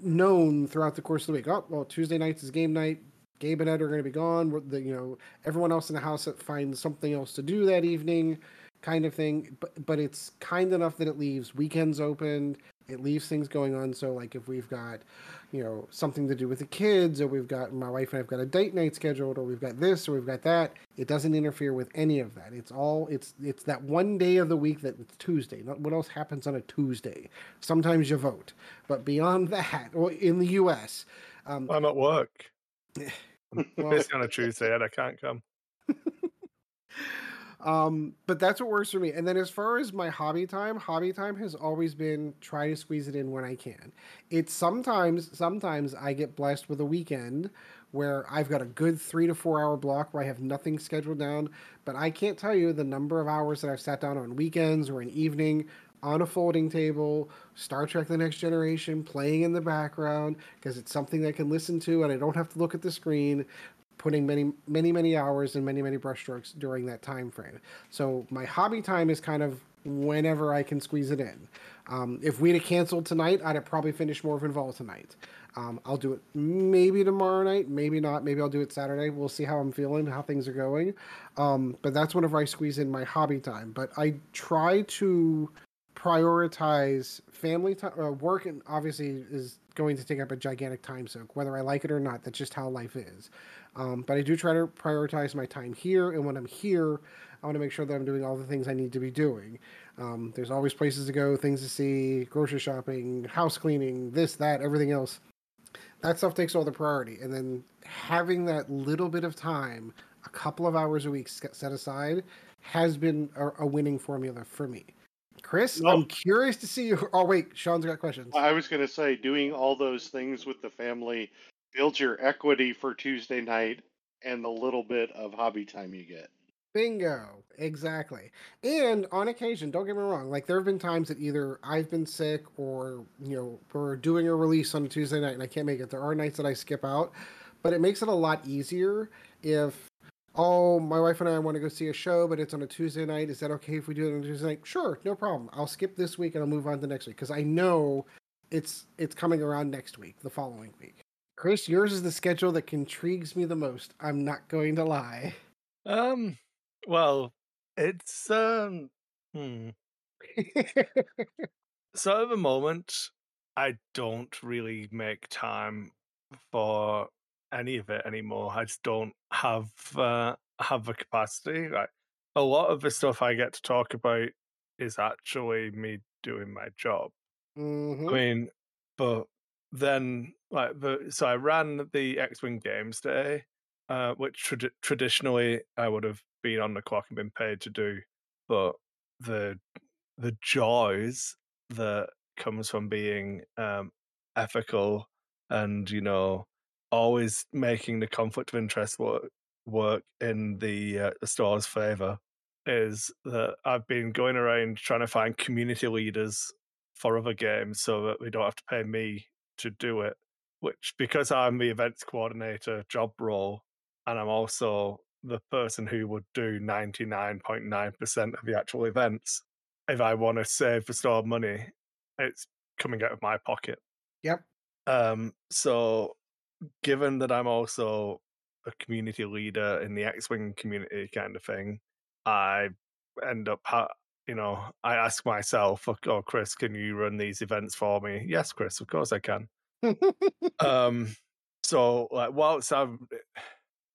known throughout the course of the week. Oh, well, Tuesday nights is game night. Gabe and Ed are going to be gone. We're- The, you know, everyone else in the house finds something else to do that evening, kind of thing. But but it's kind enough that it leaves weekends open. It leaves things going on. So like if we've got, you know, something to do with the kids, or we've got my wife and I've got a date night scheduled, or we've got this, or we've got that. It doesn't interfere with any of that. It's all it's it's that one day of the week that it's Tuesday. Not what else happens on a Tuesday. Sometimes you vote, but beyond that, well, in the U.S. Um, I'm at work. well, It's on a Tuesday and I can't come. um, but that's what works for me. And then as far as my hobby time, hobby time has always been try to squeeze it in when I can. It's sometimes sometimes I get blessed with a weekend where I've got a good three to four hour block where I have nothing scheduled down. But I can't tell you the number of hours that I've sat down on weekends or an evening on a folding table, Star Trek The Next Generation playing in the background because it's something I can listen to and I don't have to look at the screen putting many many many hours and many many brushstrokes during that time frame. So my hobby time is kind of whenever i can squeeze it in. Um, if we'd have canceled tonight i'd have probably finished more of Morvenn Vahl tonight. Um, i'll do it maybe tomorrow night maybe not. Maybe i'll do it saturday. We'll see how i'm feeling how things are going. Um, but that's whenever i squeeze in my hobby time. But i try to prioritize family time uh, work and obviously is going to take up a gigantic time soak whether i like it or not. That's just how life is um, but i do try to prioritize my time here and when i'm here i want to make sure that i'm doing all the things i need to be doing. Um, there's always places to go things to see grocery shopping house cleaning this that everything else. That stuff takes all the priority and then having that little bit of time a couple of hours a week set aside has been a, a winning formula for me. Kris No. i'm curious to see you oh wait sean's got questions. I was going to say, doing all those things with the family builds your equity for Tuesday night and the little bit of hobby time you get. Bingo. Exactly. And on occasion, don't get me wrong, like there have been times that either I've been sick or, you know, we're doing a release on a Tuesday night and I can't make it. There are nights that I skip out, but it makes it a lot easier if, oh, my wife and I want to go see a show, but it's on a Tuesday night. Is that okay if we do it on a Tuesday night? Sure, no problem. I'll skip this week and I'll move on to next week because I know it's it's coming around next week, the following week. Kris, yours is the schedule that intrigues me the most. I'm not going to lie. Um, well, it's um, hmm. So at the moment, I don't really make time for any of it anymore. I just don't have uh, have the capacity. Like a lot of the stuff I get to talk about is actually me doing my job. I hmm mean, but then like the so I ran the X Wing Games Day, uh, which trad- traditionally I would have been on the clock and been paid to do, but the the joys that comes from being um, ethical and you know always making the conflict of interest work work in the, uh, the store's favor is that I've been going around trying to find community leaders for other games so that they don't have to pay me to do it. Which because I'm the events coordinator job role and I'm also the person who would do 99.9% of the actual events, if I want to save the store money, it's coming out of my pocket. Yep. Um, so given that I'm also a community leader in the X-wing community kind of thing, I end up, ha- you know, I ask myself, "Oh, Kris, can you run these events for me?" Yes, Kris, of course I can. Um, so like, whilst I'm,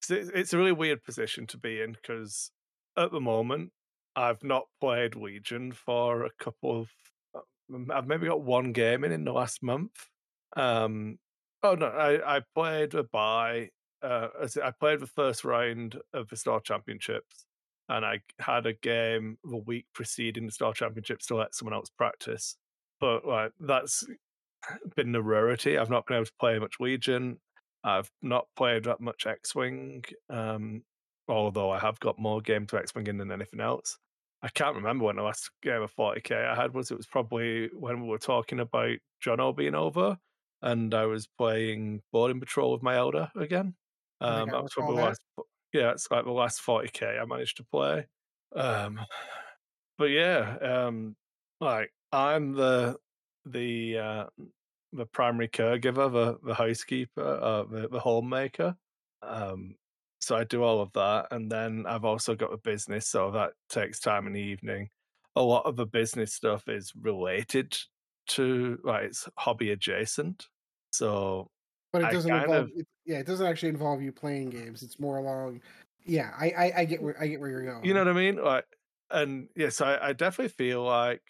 it's, it's a really weird position to be in because at the moment I've not played Legion for a couple of. uh, I've maybe got one game in in the last month. Um, oh no, I I played a buy. Uh, I played the first round of the Star Championships, and I had a game the week preceding the Star Championships to let someone else practice. But like that's been a rarity. I've not been able to play much Legion. I've not played that much X Wing, um, although I have got more games to X Wing in than anything else. I can't remember when the last game of 40k I had was. It was probably when we were talking about John Jono being over, and I was playing Boarding Patrol with my Eldar again. Um, I that was probably last. Yeah, it's like the last 40k I managed to play. Um, but yeah, um, like I'm the the uh, the primary caregiver, the the housekeeper, uh, the the homemaker. Um, so I do all of that, and then I've also got a business, so that takes time in the evening. A lot of the business stuff is related to like it's hobby adjacent. So but it doesn't involve. of It, yeah, it doesn't actually involve you playing games. It's more along. Yeah, I, I, I get where I get where you're going. You know what I mean? Like, and yes, I, I definitely feel like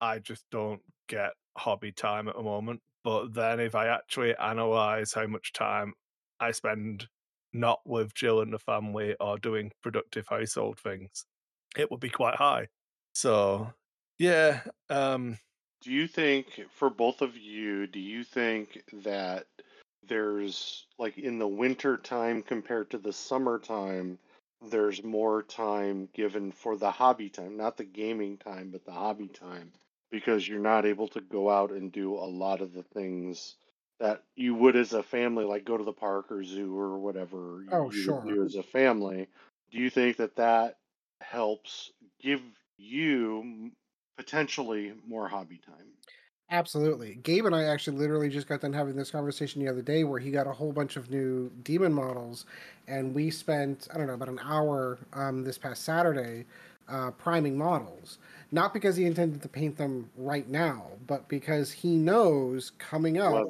I just don't get hobby time at the moment. But then if I actually analyze how much time I spend not with Jill and the family or doing productive household things, it would be quite high. So yeah, um, Do you think, for both of you, do you think that there's like in the winter time compared to the summertime, there's more time given for the hobby time, not the gaming time, but the hobby time, because you're not able to go out and do a lot of the things that you would as a family, like go to the park or zoo or whatever you, Oh, you sure. do as a family. Do you think that that helps give you potentially more hobby time? Absolutely. Gabe and I actually literally just got done having this conversation the other day where he got a whole bunch of new demon models and we spent, I don't know, about an hour um, this past Saturday uh, priming models. Not because he intended to paint them right now, but because he knows coming up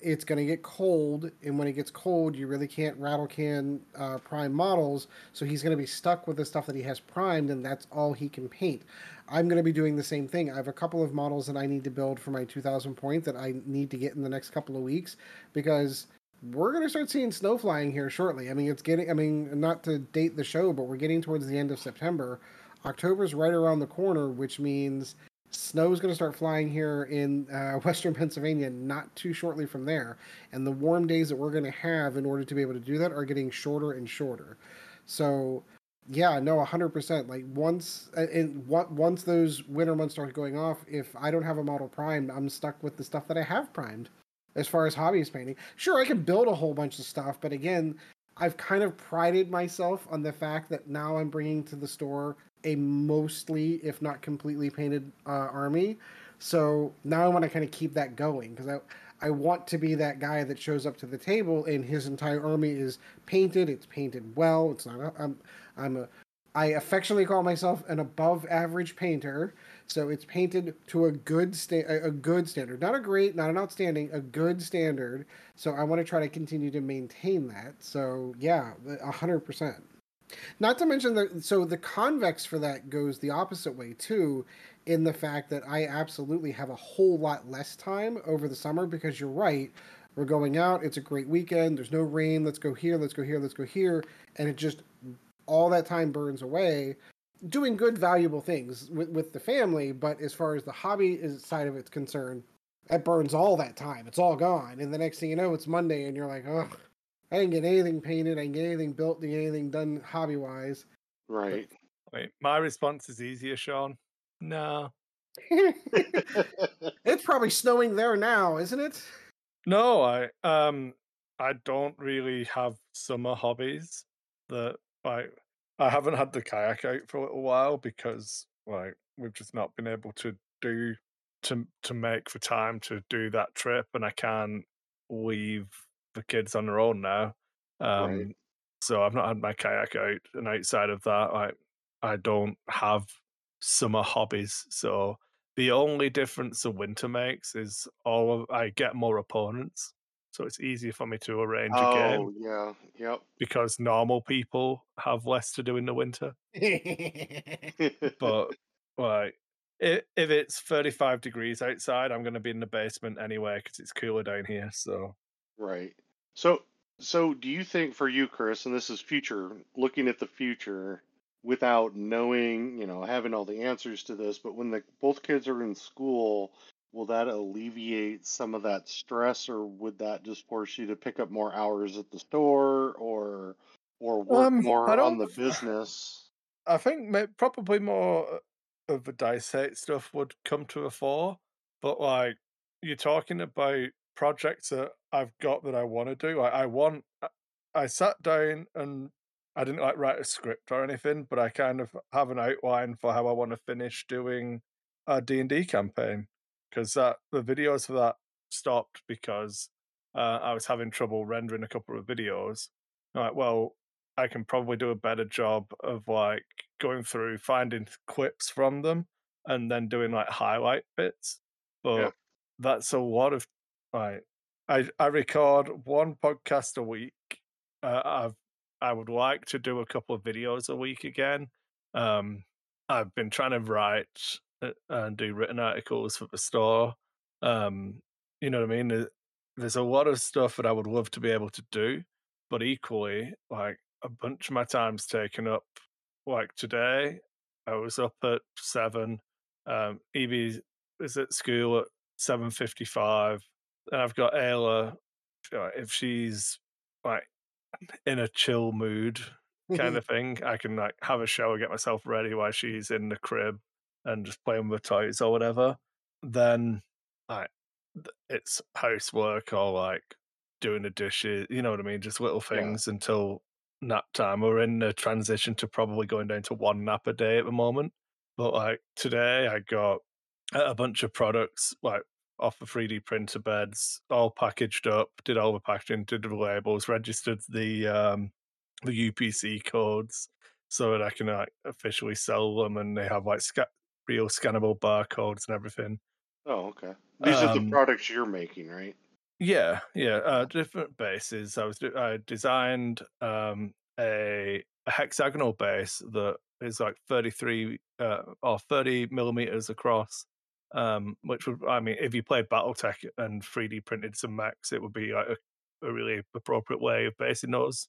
it's going to get cold, and when it gets cold, you really can't rattle can uh, prime models. So he's going to be stuck with the stuff that he has primed, and that's all he can paint. I'm going to be doing the same thing. I have a couple of models that I need to build for my 2,000 point that I need to get in the next couple of weeks because we're going to start seeing snow flying here shortly. I mean, it's getting. I mean, not to date the show, but we're getting towards the end of September. October's right around the corner, which means snow's going to start flying here in uh, western Pennsylvania not too shortly from there. And the warm days that we're going to have in order to be able to do that are getting shorter and shorter. So, yeah, no, 100%. Like once and once those winter months start going off, if I don't have a model primed, I'm stuck with the stuff that I have primed. As far as hobbyist painting, sure, I can build a whole bunch of stuff, but again, I've kind of prided myself on the fact that now I'm bringing to the store a mostly, if not completely painted uh, army. So now I want to kind of keep that going because I I want to be that guy that shows up to the table and his entire army is painted. It's painted well. It's not. A, I'm I'm a I affectionately call myself an above average painter. So it's painted to a good sta- a good standard, not a great, not an outstanding, a good standard. So I want to try to continue to maintain that. So yeah, hundred percent. Not to mention that, so the convex for that goes the opposite way too, in the fact that I absolutely have a whole lot less time over the summer because you're right. We're going out. It's a great weekend. There's no rain. Let's go here. Let's go here. Let's go here. And it just all that time burns away doing good, valuable things with, with the family. But as far as the hobby is, side of it's concerned, that burns all that time. It's all gone. And the next thing you know, it's Monday, and you're like, oh, I didn't get anything painted. I didn't get anything built. Didn't get anything done hobby wise. Right. Wait, my response is easier, Sean. No. it's probably snowing there now, isn't it? No, I um I don't really have summer hobbies that like I haven't had the kayak out for a little while because like we've just not been able to do to to make the time to do that trip and I can't leave the kids on their own now. Um Right. so I've not had my kayak out and outside of that I I don't have summer hobbies. So the only difference the winter makes is all of I get more opponents. So it's easier for me to arrange a game Oh, yeah. Yep. because normal people have less to do in the winter. But like, if, if it's 35 degrees outside, I'm going to be in the basement anyway because it's cooler down here. So right. So, so do you think for you, Kris, and this is future, looking at the future without knowing, you know, having all the answers to this, but when the both kids are in school, will that alleviate some of that stress, or would that just force you to pick up more hours at the store, or or work Um, more on the business? I think probably more of the dice hate stuff would come to a fore, but like you're talking about projects that I've got that I want to do. I, I want. I, I sat down and I didn't like write a script or anything, but I kind of have an outline for how I want to finish doing a D and D campaign because that the videos for that stopped because uh, I was having trouble rendering a couple of videos. I'm like, well, I can probably do a better job of like going through finding clips from them and then doing like highlight bits. But Yeah. that's a lot of like I I record one podcast a week. Uh, I've I would like to do a couple of videos a week again. Um, I've been trying to write and do written articles for the store. Um, you know what I mean? There's a lot of stuff that I would love to be able to do, but equally, like a bunch of my time's taken up. Like today, I was up at seven. Um, Evie is at school at seven fifty-five, and I've got Ayla. uh, If she's like in a chill mood, kind of thing, I can like have a shower, get myself ready while she's in the crib, and just playing with toys or whatever. Then, like, it's housework or like doing the dishes. You know what I mean? Just little Yeah. things until nap time. We're in a transition to probably going down to one nap a day at the moment. But like today, I got a a bunch of products like off the 3D printer beds, all packaged up, did all the packaging, did the labels, registered the um the UPC codes so that I can like officially sell them and they have like sca- real scannable barcodes and everything. Oh, okay. These are the Um, products you're making, right? Yeah, yeah, uh, different bases. I was I designed um, a, a hexagonal base that is like 33 uh, or 30 millimeters across. Um, which would, I mean, if you played BattleTech and 3D printed some mechs, it would be like a, a really appropriate way of basing those.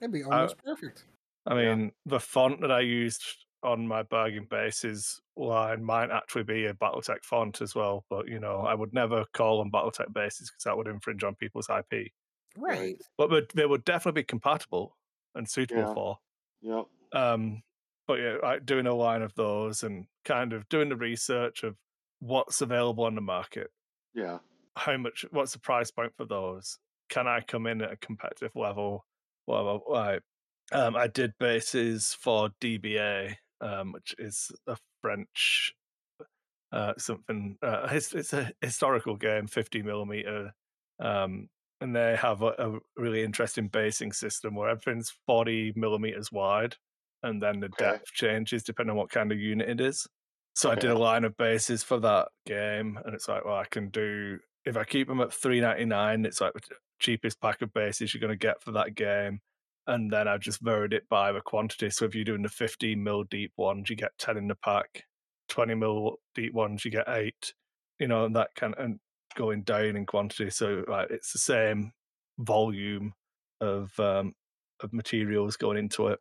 It'd be almost perfect. I Yeah. mean, the font that I used on my bargain bases line might actually be a BattleTech font as well, but you know, I would never call them BattleTech bases because that would infringe on people's IP. Right. But would- they would definitely be compatible and suitable Yeah. for. Yep. Um, but yeah, like doing a line of those and kind of doing the research of what's available on the market, Yeah. how much, what's the price point for those? Can I come in at a competitive level? Well, like, um, I did bases for DBA, um, which is a French uh, something. Uh, it's, it's a historical game, fifty millimeter, um, and they have a, a really interesting basing system where everything's forty millimeters wide, and then the Okay. depth changes depending on what kind of unit it is. So I did a line of bases for that game, and it's like, well, I can do if I keep them at three ninety nine, it's like the cheapest pack of bases you're going to get for that game, and then I just varied it by the quantity. So if you're doing the fifteen mil deep ones, you get ten in the pack. Twenty mil deep ones, you get eight. You know, and that kind of and going down in quantity. So it's the same volume of um of materials going into it.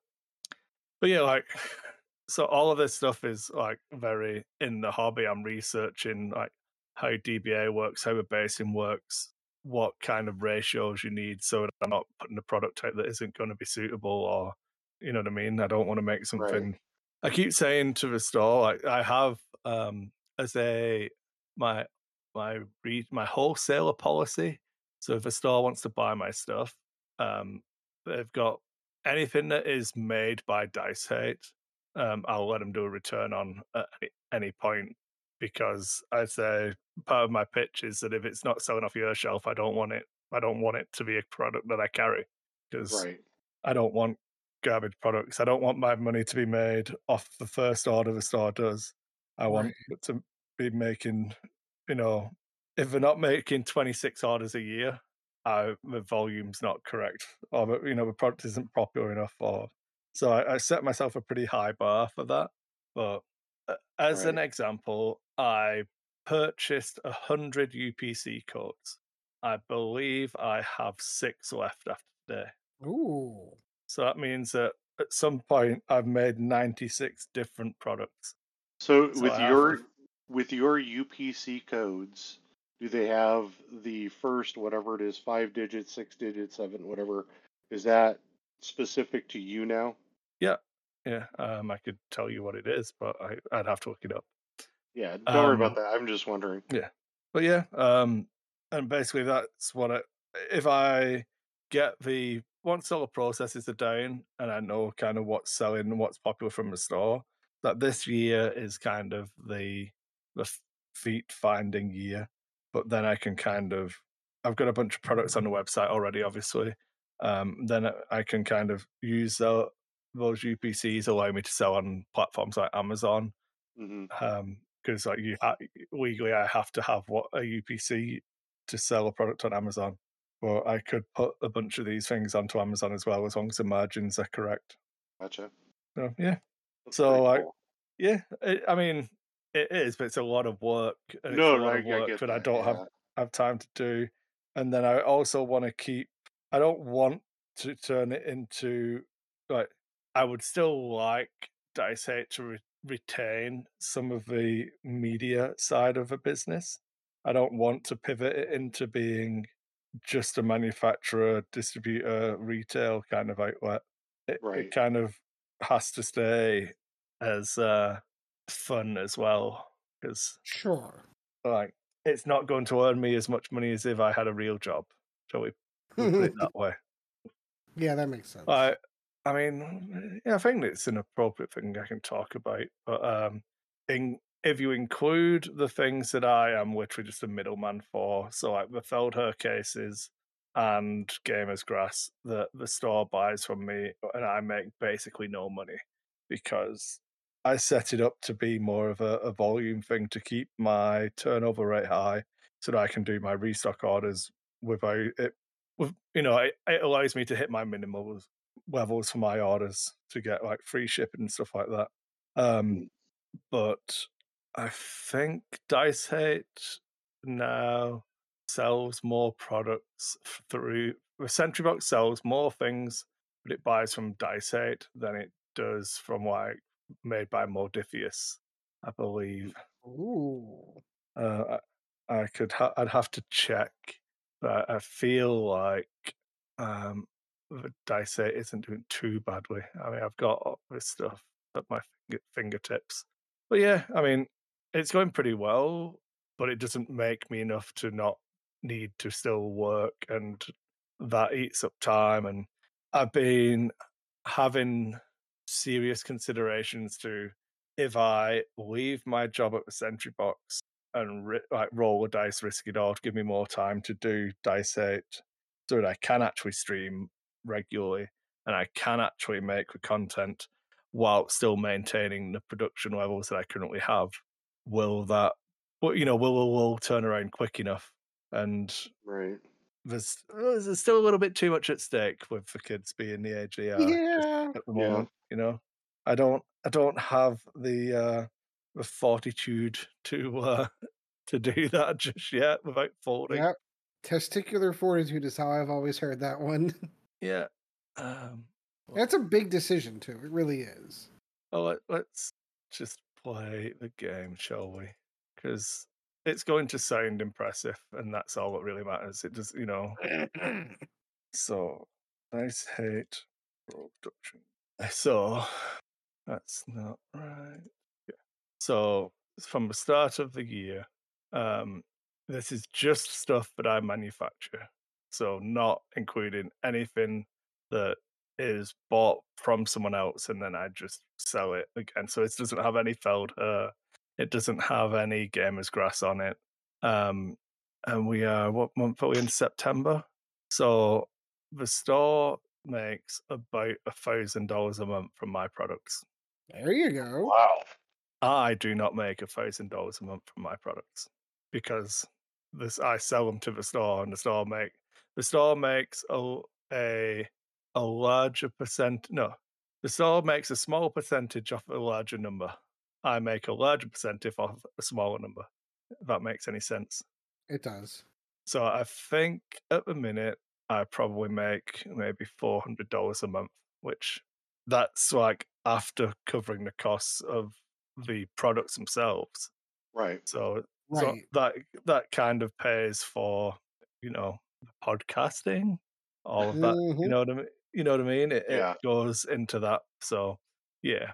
But yeah, like so all of this stuff is like very in the hobby. I'm researching like how DBA works, how a basin works, what kind of ratios you need so that I'm not putting a product out that isn't going to be suitable or you know what I mean? I don't want to make something I keep saying to the store, like I have um as a my my re- my wholesaler policy. So if a store wants to buy my stuff, um, they've got anything that is made by DiceHate. Um, I'll let them do a return on at any point because I say part of my pitch is that if it's not selling off your shelf, I don't want it. I don't want it to be a product that I carry because Right. I don't want garbage products. I don't want my money to be made off the first order the store does. I want it to be making, you know, if they're not making 26 orders a year, uh, the volume's not correct, or the, you know, the product isn't popular enough. Or so I, I set myself a pretty high bar for that. But uh, as an example, I purchased a hundred UPC codes. I believe I have six left after today. Ooh. So that means that at some point I've made 96 different products. So So with I your with your UPC codes, do they have the first whatever it is, five digits, six digits, seven, whatever? Is that specific to you now? Yeah, um, I could tell you what it is, but I, I'd have to look it up. Yeah, don't worry Um, about that. I'm just wondering. Yeah, but yeah, um, and basically that's what I, if I get the once all the processes are down and I know kind of what's selling and what's popular from the store, that this year is kind of the the feet finding year. But then I can kind of I've got a bunch of products on the website already, obviously. Um, then I- I can kind of use the, those UPCs allow me to sell on platforms like Amazon mm-hmm. um, because like you ha- legally I have to have what a UPC to sell a product on Amazon. But I could put a bunch of these things onto Amazon as well, as long as the margins are correct. Gotcha. So yeah, That's So, like, cool. yeah. It, I mean, it is, but it's a lot of work. And no, it's a lot I, of work get that I don't have have time to do. And then I also want to keep. I don't want to turn it into like. I would still like DiceHate to re- retain some of the media side of a business. I don't want to pivot it into being just a manufacturer, distributor, retail kind of outlet. It, Right. it kind of has to stay as uh, fun as well because Sure. like it's not going to earn me as much money as if I had a real job. Shall we put it that way? yeah, that makes sense. I, I mean, yeah, I think it's an appropriate thing I can talk about. But um, in if you include the things that I am literally just a middleman for, so like the Feldherr cases and Gamers Grass, that the store buys from me, and I make basically no money because I set it up to be more of a, a volume thing to keep my turnover rate high, so that I can do my restock orders without it. With you know, it, it allows me to hit my minimals levels for my orders to get like free shipping and stuff like that. Um, Mm. but I think DiceHate now sells more products through the Sentry Box sells more things, but it buys from DiceHate than it does from like made by Modiphius, I believe. Ooh. Uh, I, I could ha- I'd have to check, but I feel like um, the DiceHate isn't doing too badly. I mean, I've got all this stuff at my fingertips, but yeah, I mean, it's going pretty well, but it doesn't make me enough to not need to still work, and that eats up time. And I've been having serious considerations to if I leave my job at the Sentry Box and ri- like roll a dice, risk it all to give me more time to do DiceHate, so that I can actually stream regularly and I can actually make the content, while still maintaining the production levels that I currently have. Will that, well, you know, will will, will turn around quick enough? And Right. there's uh, there's still a little bit too much at stake with the kids being the age they are Yeah. at the Yeah. moment. You know, I don't I don't have the uh, the fortitude to uh, to do that just yet without folding. Yep. Testicular fortitude is how I've always heard that one. Yeah. Um, That's a big decision too. It really is. Oh, let, let's just play the game, shall we? Because it's going to sound impressive, and that's all that really matters. It does, you know. So, nice hate production. So, that's not right. Yeah. So, from the start of the year, um, this is just stuff that I manufacture. So, not including anything that is bought from someone else and then I just sell it again. So, it doesn't have any Feldherr. It doesn't have any gamer's grass on it. Um, and we are, what month are we in? September. So, the store makes about a thousand dollars a month from my products. There you go. Wow. I do not make a thousand dollars a month from my products because this I sell them to the store and the store make the store makes a a, a larger percent no the store makes a small percentage off a larger number. I make a larger percentage off a smaller number. If that makes any sense. It does. So I think at the minute I probably make maybe four hundred dollars a month, which that's like after covering the costs of the products themselves. Right. So, so that that kind of pays for you know podcasting, all of that. You Mhm. know what I mean? You know what I mean? It, Yeah. it goes into that. So yeah,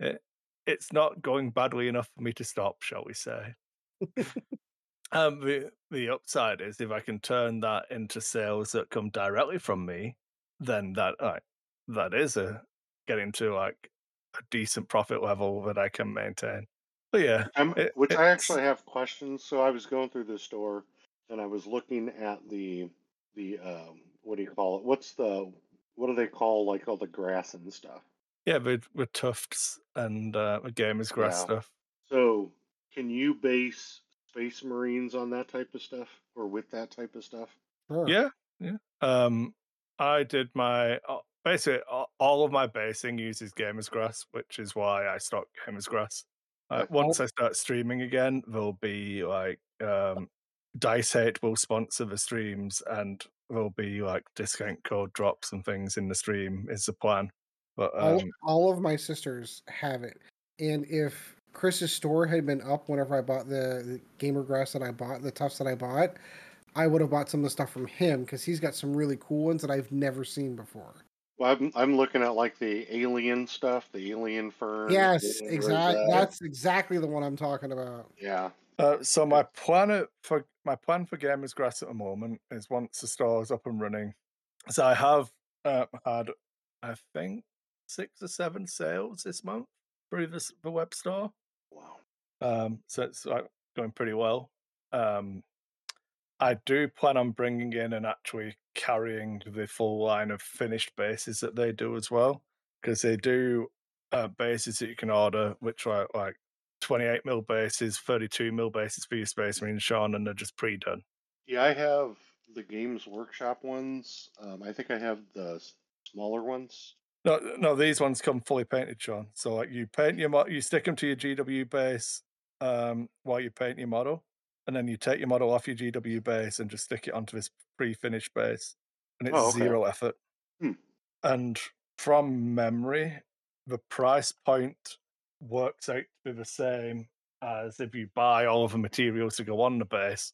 it, it's not going badly enough for me to stop, shall we say? Um, the the upside is if I can turn that into sales that come directly from me, then that like that is a getting to like a decent profit level that I can maintain. But yeah, it- which I actually have questions. So I was going through the store and I was looking at the the um, what do you call it? What's the what do they call like all the grass and stuff? yeah, with with tufts and uh, with gamers grass Yeah. stuff. So can you base Space Marines on that type of stuff or with that type of stuff? Sure. Yeah, yeah. Um, I did my uh, basically all of my basing uses gamers grass, which is why I stock gamers grass. Uh, once I start streaming again, there'll be like um, DiceHate will sponsor the streams, and there'll be like discount code drops and things in the stream. Is the plan? But all, um, all of my sisters have it. And if Kris's store had been up whenever I bought the, the gamer grass that I bought, the tufts that I bought, I would have bought some of the stuff from him because he's got some really cool ones that I've never seen before. Well, I'm, I'm looking at like the alien stuff, the alien fern. Yes, exactly. rosette. That's exactly the one I'm talking about. yeah. Uh, so my plan for my plan for Gamers Grass at the moment is once the store is up and running. So I have uh, had, I think, six or seven sales this month through this, the web store. Wow. Um, so it's like going pretty well. Um, I do plan on bringing in and actually carrying the full line of finished bases that they do as well, because they do uh, bases that you can order, which are like 28 mil bases, 32 mil bases for your Space Marine, Sean, and they're just pre-done. Yeah, I have the Games Workshop ones. Um, I think I have the smaller ones. No, no, these ones come fully painted, Sean. So like you paint your mo- you stick them to your GW base um, while you paint your model, and then you take your model off your GW base and just stick it onto this pre-finished base, and it's Oh, okay. zero effort. Hmm. And from memory, the price point works out to be the same as if you buy all of the materials to go on the base,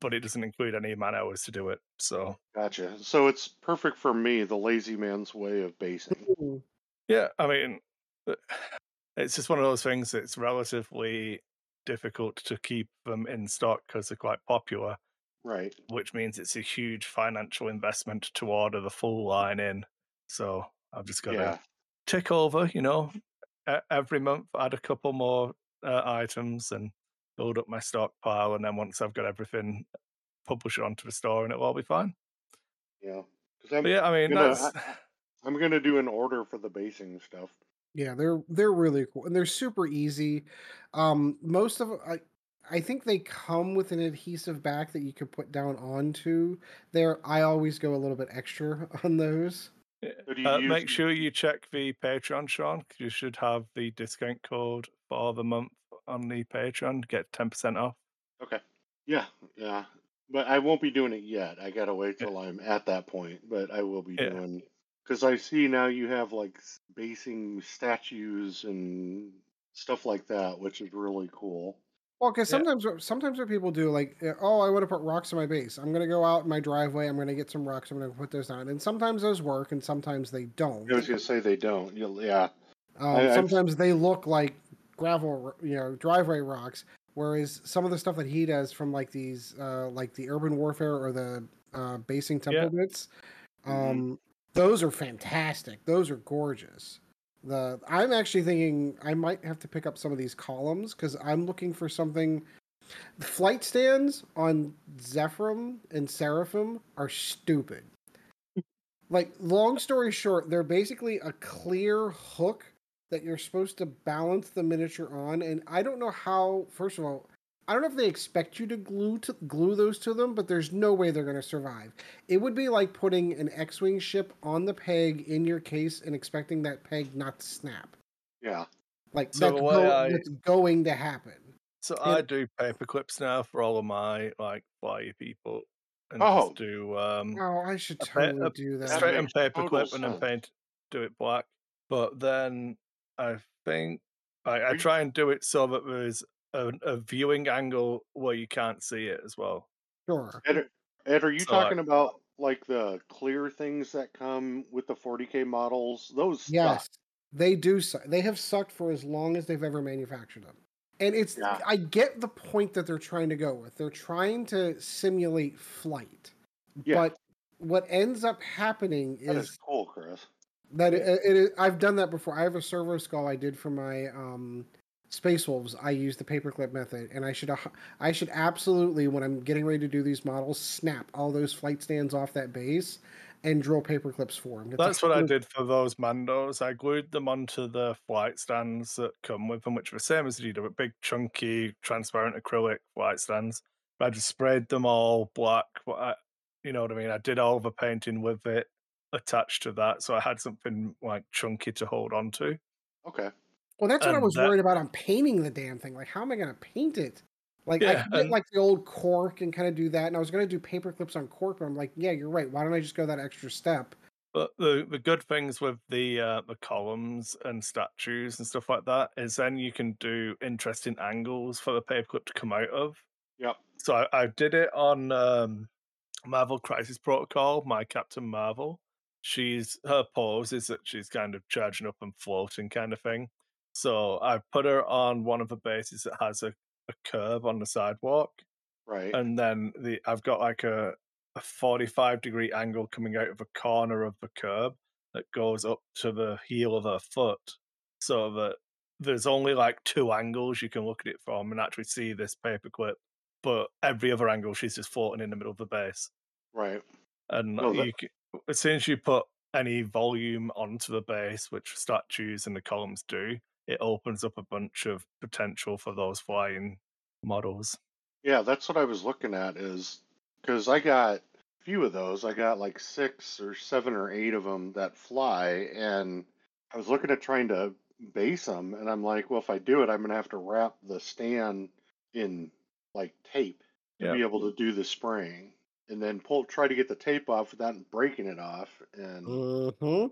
but it doesn't include any man hours to do it. So Gotcha. So it's perfect for me, the lazy man's way of basing. Yeah, I mean, uh, it's just one of those things that's relatively difficult to keep them in stock because they're quite popular, Right. which means it's a huge financial investment to order the full line in. So I've just got to Yeah. tick over, you know, every month, add a couple more uh, items and build up my stockpile. And then once I've got everything, publish it onto the store and it'll all be fine. Yeah. Because I'm yeah, I mean, gonna- that's. I'm gonna do an order for the basing stuff. Yeah, they're they're really cool and they're super easy. Um, most of I I think they come with an adhesive back that you could put down onto there. I always go a little bit extra on those. Yeah. Uh, use make sure you check the Patreon, Sean, you should have the discount code for the month on the Patreon get 10% off. Okay. Yeah, yeah. But I won't be doing it yet. I gotta wait Yeah. till I'm at that point. But I will be Yeah. doing because I see now you have like basing statues and stuff like that, which is really cool. Well, because sometimes what- sometimes what people do, like, uh, oh, I want to put rocks in my base. I'm gonna go out in my driveway. I'm gonna get some rocks. I'm gonna put those down. And sometimes those work, and sometimes they don't. I was gonna say they don't. Yeah. Um, I- I've- sometimes they look like gravel, you know, driveway rocks. Whereas some of the stuff that he does from like these, uh, like the urban warfare or the uh, basing temple Yeah. bits, Mhm. um, those are fantastic. Those are gorgeous. The I'm actually thinking I might have to pick up some of these columns because I'm looking for something. The flight stands on Zephyrim and Seraphim are stupid. like long story short, they're basically a clear hook that you're supposed to balance the miniature on, and I don't know how. First of all, I don't know if they expect you to glue to glue those to them, but there's no way they're going to survive. It would be like putting an X-wing ship on the peg in your case and expecting that peg not to snap. Yeah. Like So that's, the go- I- that's going to happen. So Yeah. I do paper clips now for all of my like flyer people, and Oh. just do um Oh, I should a pa- totally a do that. That straight and makes paper total clip and then paint do it black. But then I think I, I try and do it so that there's a, a viewing angle where you can't see it as well. Sure. Ed, Ed, are you So I- talking about like the clear things that come with the 40k models? Those suck. Yes, they do. Su- they have sucked for as long as they've ever manufactured them. And it's Yeah. I get the point that they're trying to go with. They're trying to simulate flight. Yeah. But what ends up happening That is is cool, Kris. that it, it is, I've done that before. I have a servo skull I did for my um, Space Wolves. I use the paperclip method, and I should I should absolutely when I'm getting ready to do these models, snap all those flight stands off that base and drill paper clips for them. That's what I did for those Mandos. I glued them onto the flight stands that come with them, which are the same as you do, but big, chunky, transparent acrylic flight stands. I just sprayed them all black. What I, you know what I mean? I did all the painting with it attached to that, so I had something like chunky to hold on to. Okay. Well, that's what I was that- worried about on painting the damn thing. Like, how am I going to paint it? Like, I Yeah, could get like the old cork and kind of do that, and I was going to do paper clips on cork, but I'm like, yeah, you're right. Why don't I just go that extra step? But the the good things with the uh, the columns and statues and stuff like that is then you can do interesting angles for the paperclip to come out of. Yep. So I, I did it on um, Marvel Crisis Protocol. My Captain Marvel, she's her pose is that she's kind of charging up and floating, kind of thing. So I put her on one of the bases that has a, a curve on the sidewalk, Right. and then the I've got like a a 45 degree angle coming out of a corner of the curb that goes up to the heel of her foot so that there's only like two angles you can look at it from and actually see this paperclip but every other angle she's just floating in the middle of the base right. and No, that- you c as soon as you put any volume onto the base which statues and the columns do it opens up a bunch of potential for those flying models Yeah, that's what I was looking at is because I got a few of those. I got like six or seven or eight of them that fly, and I was looking at trying to base them, and I'm like, well, if I do it, I'm gonna have to wrap the stand in like tape to Yeah. be able to do the spraying, and then pull, try to get the tape off without breaking it off, and Mm-hmm.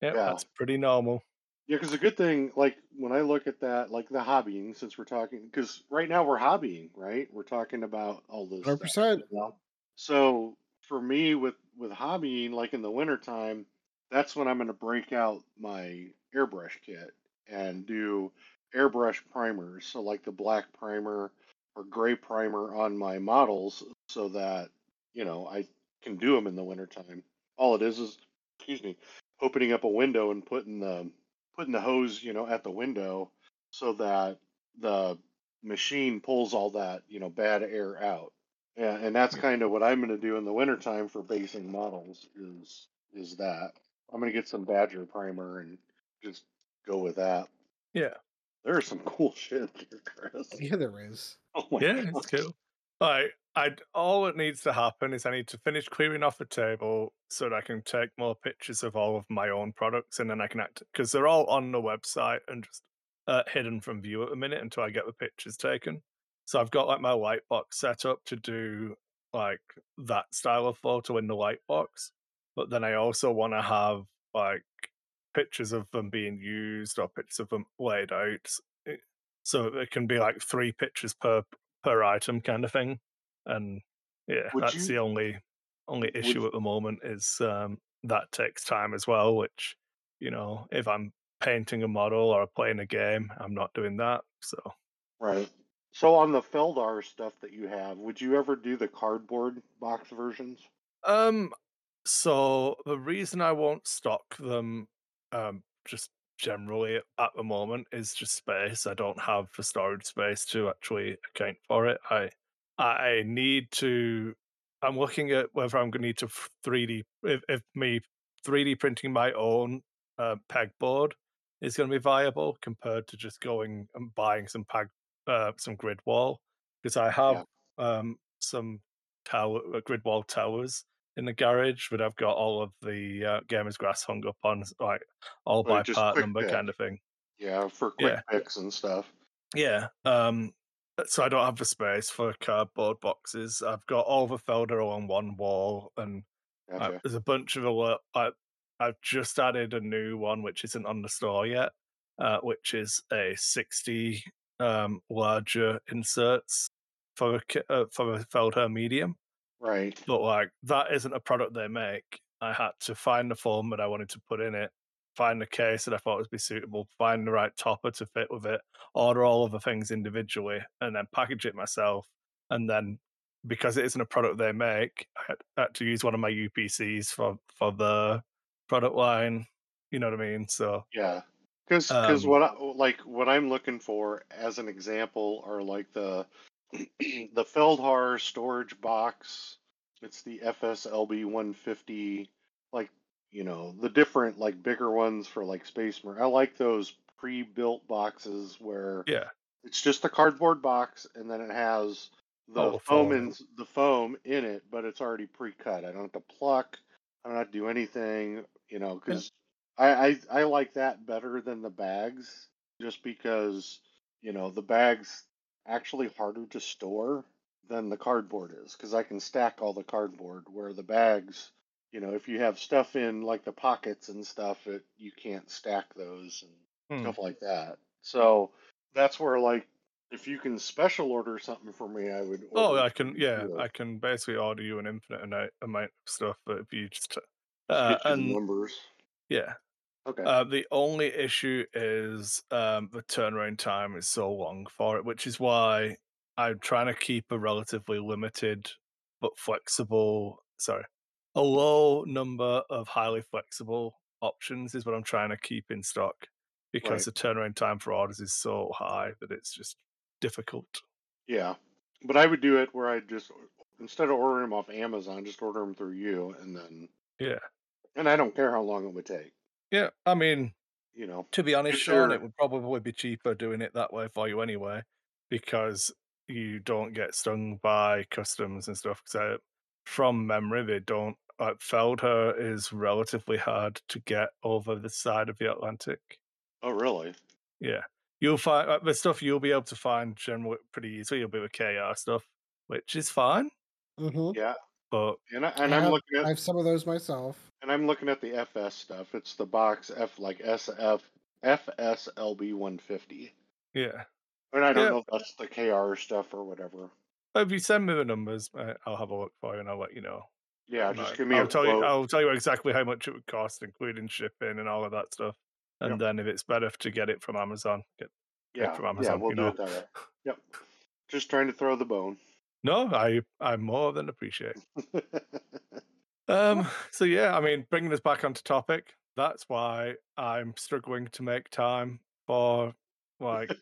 yeah, Yeah. that's pretty normal Yeah, because the good thing, like when I look at that, like the hobbying, since we're talking, because right now we're hobbying, right? We're talking about all this. 100%. you know? So for me, with with hobbying, like in the wintertime, that's when I'm going to break out my airbrush kit and do airbrush primers. So like the black primer or gray primer on my models, so that you know I can do them in the wintertime. All it is is, excuse me, opening up a window and putting the putting the hose, you know, at the window so that the machine pulls all that, you know, bad air out. Yeah, and that's mm-hmm. kind of what I'm going to do in the wintertime for basing models is is that I'm going to get some Badger primer and just go with that. Yeah. There's some cool shit here, Kris. Yeah, there is. Oh my yeah, God. it's cool. Like, I all that needs to happen is I need to finish clearing off the table so that I can take more pictures of all of my own products, and then I can act because they're all on the website and just uh, hidden from view at the minute until I get the pictures taken. So I've got like my light box set up to do like that style of photo in the light box, but then I also want to have like pictures of them being used or pictures of them laid out eh, so it can be like three pictures per per item kind of thing and yeah Would that's you- the only only issue you- at the moment is um that takes time as well which you know if i'm painting a model or playing a game i'm not doing that so Right. So on the Feldherr stuff that you have, would you ever do the cardboard box versions? Um, so the reason I won't stock them, um, just generally at the moment is just space. I don't have the storage space to actually account for it. I I need to. I'm looking at whether I'm going to need to three D if, if me three D printing my own uh, pegboard is going to be viable compared to just going and buying some peg uh, some grid wall because I have um some tower uh, grid wall towers in the garage, but I've got all of the uh, gamers grass hung up on like all by part number pick. kind of thing. Yeah, for quick Yeah. picks and stuff. Yeah. Um. So I don't have the space for cardboard boxes. I've got all the Feldherr on one wall, and uh, Gotcha. there's a bunch of alert. I, I've just added a new one which isn't on the store yet, uh, which is a 60 um, larger inserts for a uh, for a Feldherr medium. Right. but like that isn't a product they make. I had to find the form that I wanted to put in it, find the case that I thought would be suitable, find the right topper to fit with it, order all of the things individually, and then package it myself. And then because it isn't a product they make, I had, had to use one of my UPCs for for the product line. You know what I mean? So Yeah. Because because Um, what I, like what I'm looking for as an example are like the the Feldherr storage box. It's the FSLB 150. Like you know the different like bigger ones for like Space Marine. I like those pre-built boxes where yeah, it's just a cardboard box and then it has the Oh, foam foam. in the foam in it, but it's already pre-cut. I don't have to pluck. I don't have to do anything, you know, because I, I I like that better than the bags, just because you know the bags actually harder to store than the cardboard is, because I can stack all the cardboard where the bags, you know, if you have stuff in like the pockets and stuff, it you can't stack those and Hmm. stuff like that. So that's where like if you can special order something for me, I would. Oh, I can. Yeah. I can basically order you an infinite amount amount of stuff, but if you just uh, get you the and numbers. yeah, Okay. Uh, the only issue is um, the turnaround time is so long for it, which is why I'm trying to keep a relatively limited but flexible, sorry, a low number of highly flexible options is what I'm trying to keep in stock because the turnaround time for orders is so high that it's just difficult. Yeah, but I would do it where I just instead of ordering them off Amazon, just order them through you, and then Yeah. and I don't care how long it would take. Yeah. I mean, You know. To be honest, Sean, it would probably be cheaper doing it that way for you anyway, because you don't get stung by customs and stuff. Because from memory, they don't. Like Feldherr is relatively hard to get over the side of the Atlantic. Oh, really? Yeah, you'll find uh, the stuff you'll be able to find generally pretty easily. You'll be with KR stuff, which is fine. Mm-hmm. Yeah. But And I, and I I'm looking at I have some of those myself. and I'm looking at the FS stuff. It's the box F like SF FSLB 150. yeah, And I don't Yeah. know if that's the KR stuff or whatever. if you send me the numbers, I'll have a look for you and I'll let you know. Yeah, just Right. give me I'll a tell quote. you. I'll tell you exactly how much it would cost, including shipping and all of that stuff. And Yep. then if it's better to get it from Amazon, get get yeah, from yeah, we'll you do know. it that way. Yep. Just trying to throw the bone. No, I I more than appreciate. Um. So yeah, I mean, bringing us back onto topic. That's why I'm struggling to make time for like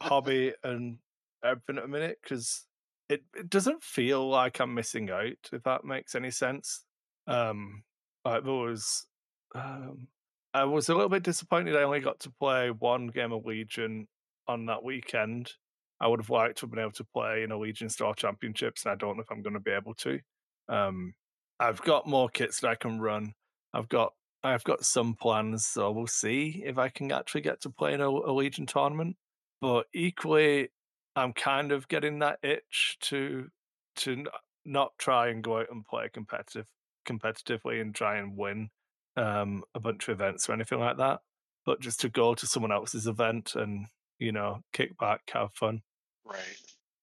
hobby and everything at a minute because it, it doesn't feel like I'm missing out, if that makes any sense. Um, like there was, um, I was a little bit disappointed I only got to play one game of Legion on that weekend. I would have liked to have been able to play in a Legion Store Championships, and I don't know if I'm going to be able to. Um, I've got more kits that I can run. I've got I've got some plans, so we'll see if I can actually get to play in a, a Legion tournament. But equally, I'm kind of getting that itch to to not try and go out and play competitive competitively and try and win um, a bunch of events or anything like that, but just to go to someone else's event and you know kick back, have fun. Right.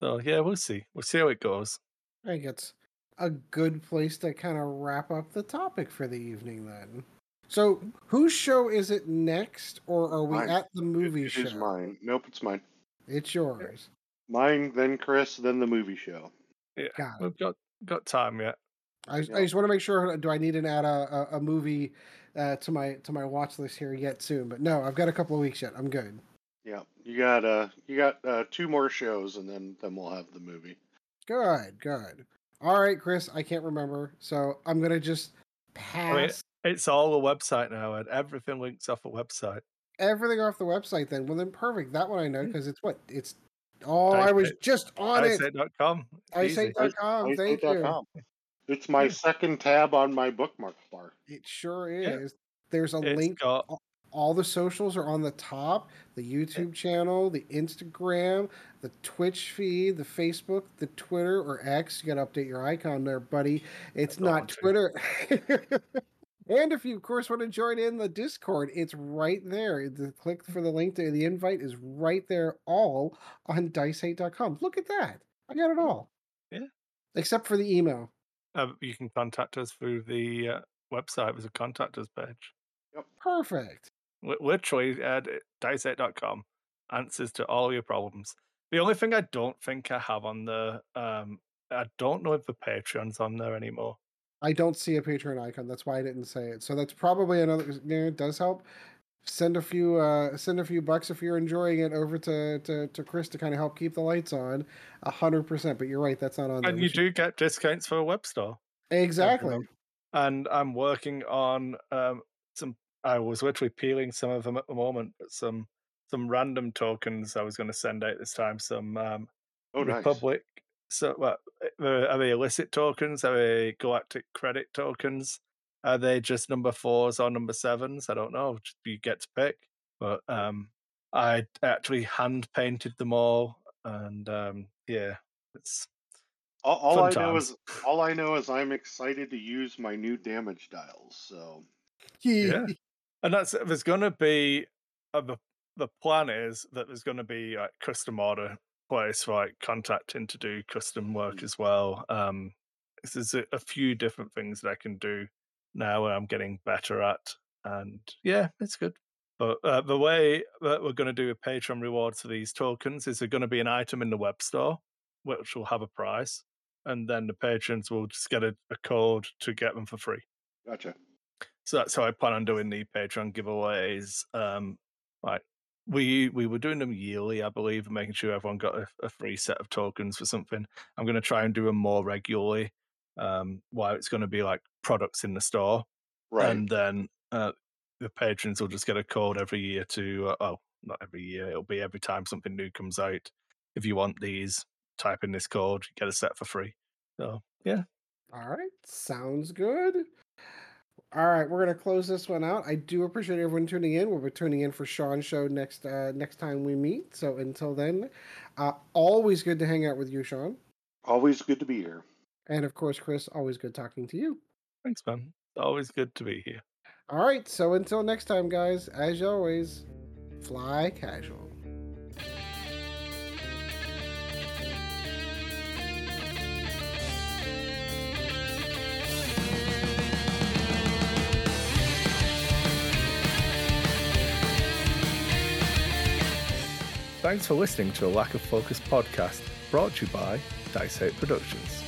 So yeah, we'll see. We'll see how it goes. I think it's a good place to kind of wrap up the topic for the evening then. So, whose show is it next, or are we Mine. at the movie It show? is mine. Nope, it's mine. It's yours. Mine, then Kris, then the movie show. Yeah, Got it. we've got got time yet. I, Yeah. I just want to make sure. Do I need to add a, a, a movie uh, to my to my watch list here yet soon? But no, I've got a couple of weeks yet. I'm good. Yeah, you got uh, you got uh, two more shows, and then then we'll have the movie. Good, good. All right, Kris. I can't remember, so I'm gonna just pass It's all a website now, and everything links off a website. everything off the website. Then, well, then perfect. That one I know because it's what it's. Oh, I was Dice- just on it. dicehate.com. It's easy. dicehate.com. Thank you. dicehate.com. It's my second tab on my bookmark bar. It sure Yeah. is. There's a It's link got all the socials are on the top. The youtube channel the instagram the twitch feed the facebook the twitter or x. You gotta update your icon there buddy. It's don't not want to. twitter. And if you of course want to join in the discord it's right there. The click for the link to the invite is right there all on dicehate.com look at that. I got it all. Yeah. except for the email. Uh, you can contact us through the uh, website. There's a contact us page. perfect. Li- Literally, uh, d- dicehate.com answers to all your problems. The only thing I don't think I have on the, um, I don't know if the Patreon's on there anymore. I don't see a Patreon icon. That's why I didn't say it. So that's probably another. Yeah, it does help. Send a few, uh, send a few bucks if you're enjoying it over to to, to Kris to kind of help keep the lights on. A hundred percent. But you're right, that's not on there. And you do get discounts for a web store. exactly. and I'm working on um, some. I was literally peeling some of them at the moment, but some some random tokens I was going to send out this time. Some um, Oh, nice. Republic. So, what uh, are they illicit tokens? Are they galactic credit tokens? Are they just number fours or number sevens? I don't know. You get to pick. But um, I actually hand painted them all, and um, yeah, it's All, all I know is all I know is I'm excited to use my new damage dials. So Yeah. And that's there's going to be uh, the the plan is that there's going to be like custom order place for like contacting to do custom work Mm. as well. Um, there's a, a few different things that I can do now. I'm getting better at, and yeah, it's good. But uh, the way that we're going to do a Patreon rewards for these tokens is there going to be an item in the web store which will have a price, and then the patrons will just get a, a code to get them for free. gotcha. So that's how I plan on doing the Patreon giveaways. Um, like we we were doing them yearly, I believe, making sure everyone got a, a free set of tokens for something. I'm going to try and do them more regularly. Um, while it's going to be like products in the store, Right. and then uh, the patrons will just get a code every year to uh, oh, not every year. It'll be every time something new comes out. If you want these, type in this code, you get a set for free. So yeah, All right, sounds good. All right, we're gonna close this one out. I do appreciate everyone tuning in. We'll be tuning in for Sean's show next uh, next time we meet. So until then, uh, always good to hang out with you, Sean, Always good to be here. and of course, Kris. Always good talking to you. thanks, man. Always good to be here. All right, so until next time, guys. As always, fly casual. Thanks for listening to a Lack of Focus podcast brought to you by DiceHate Productions.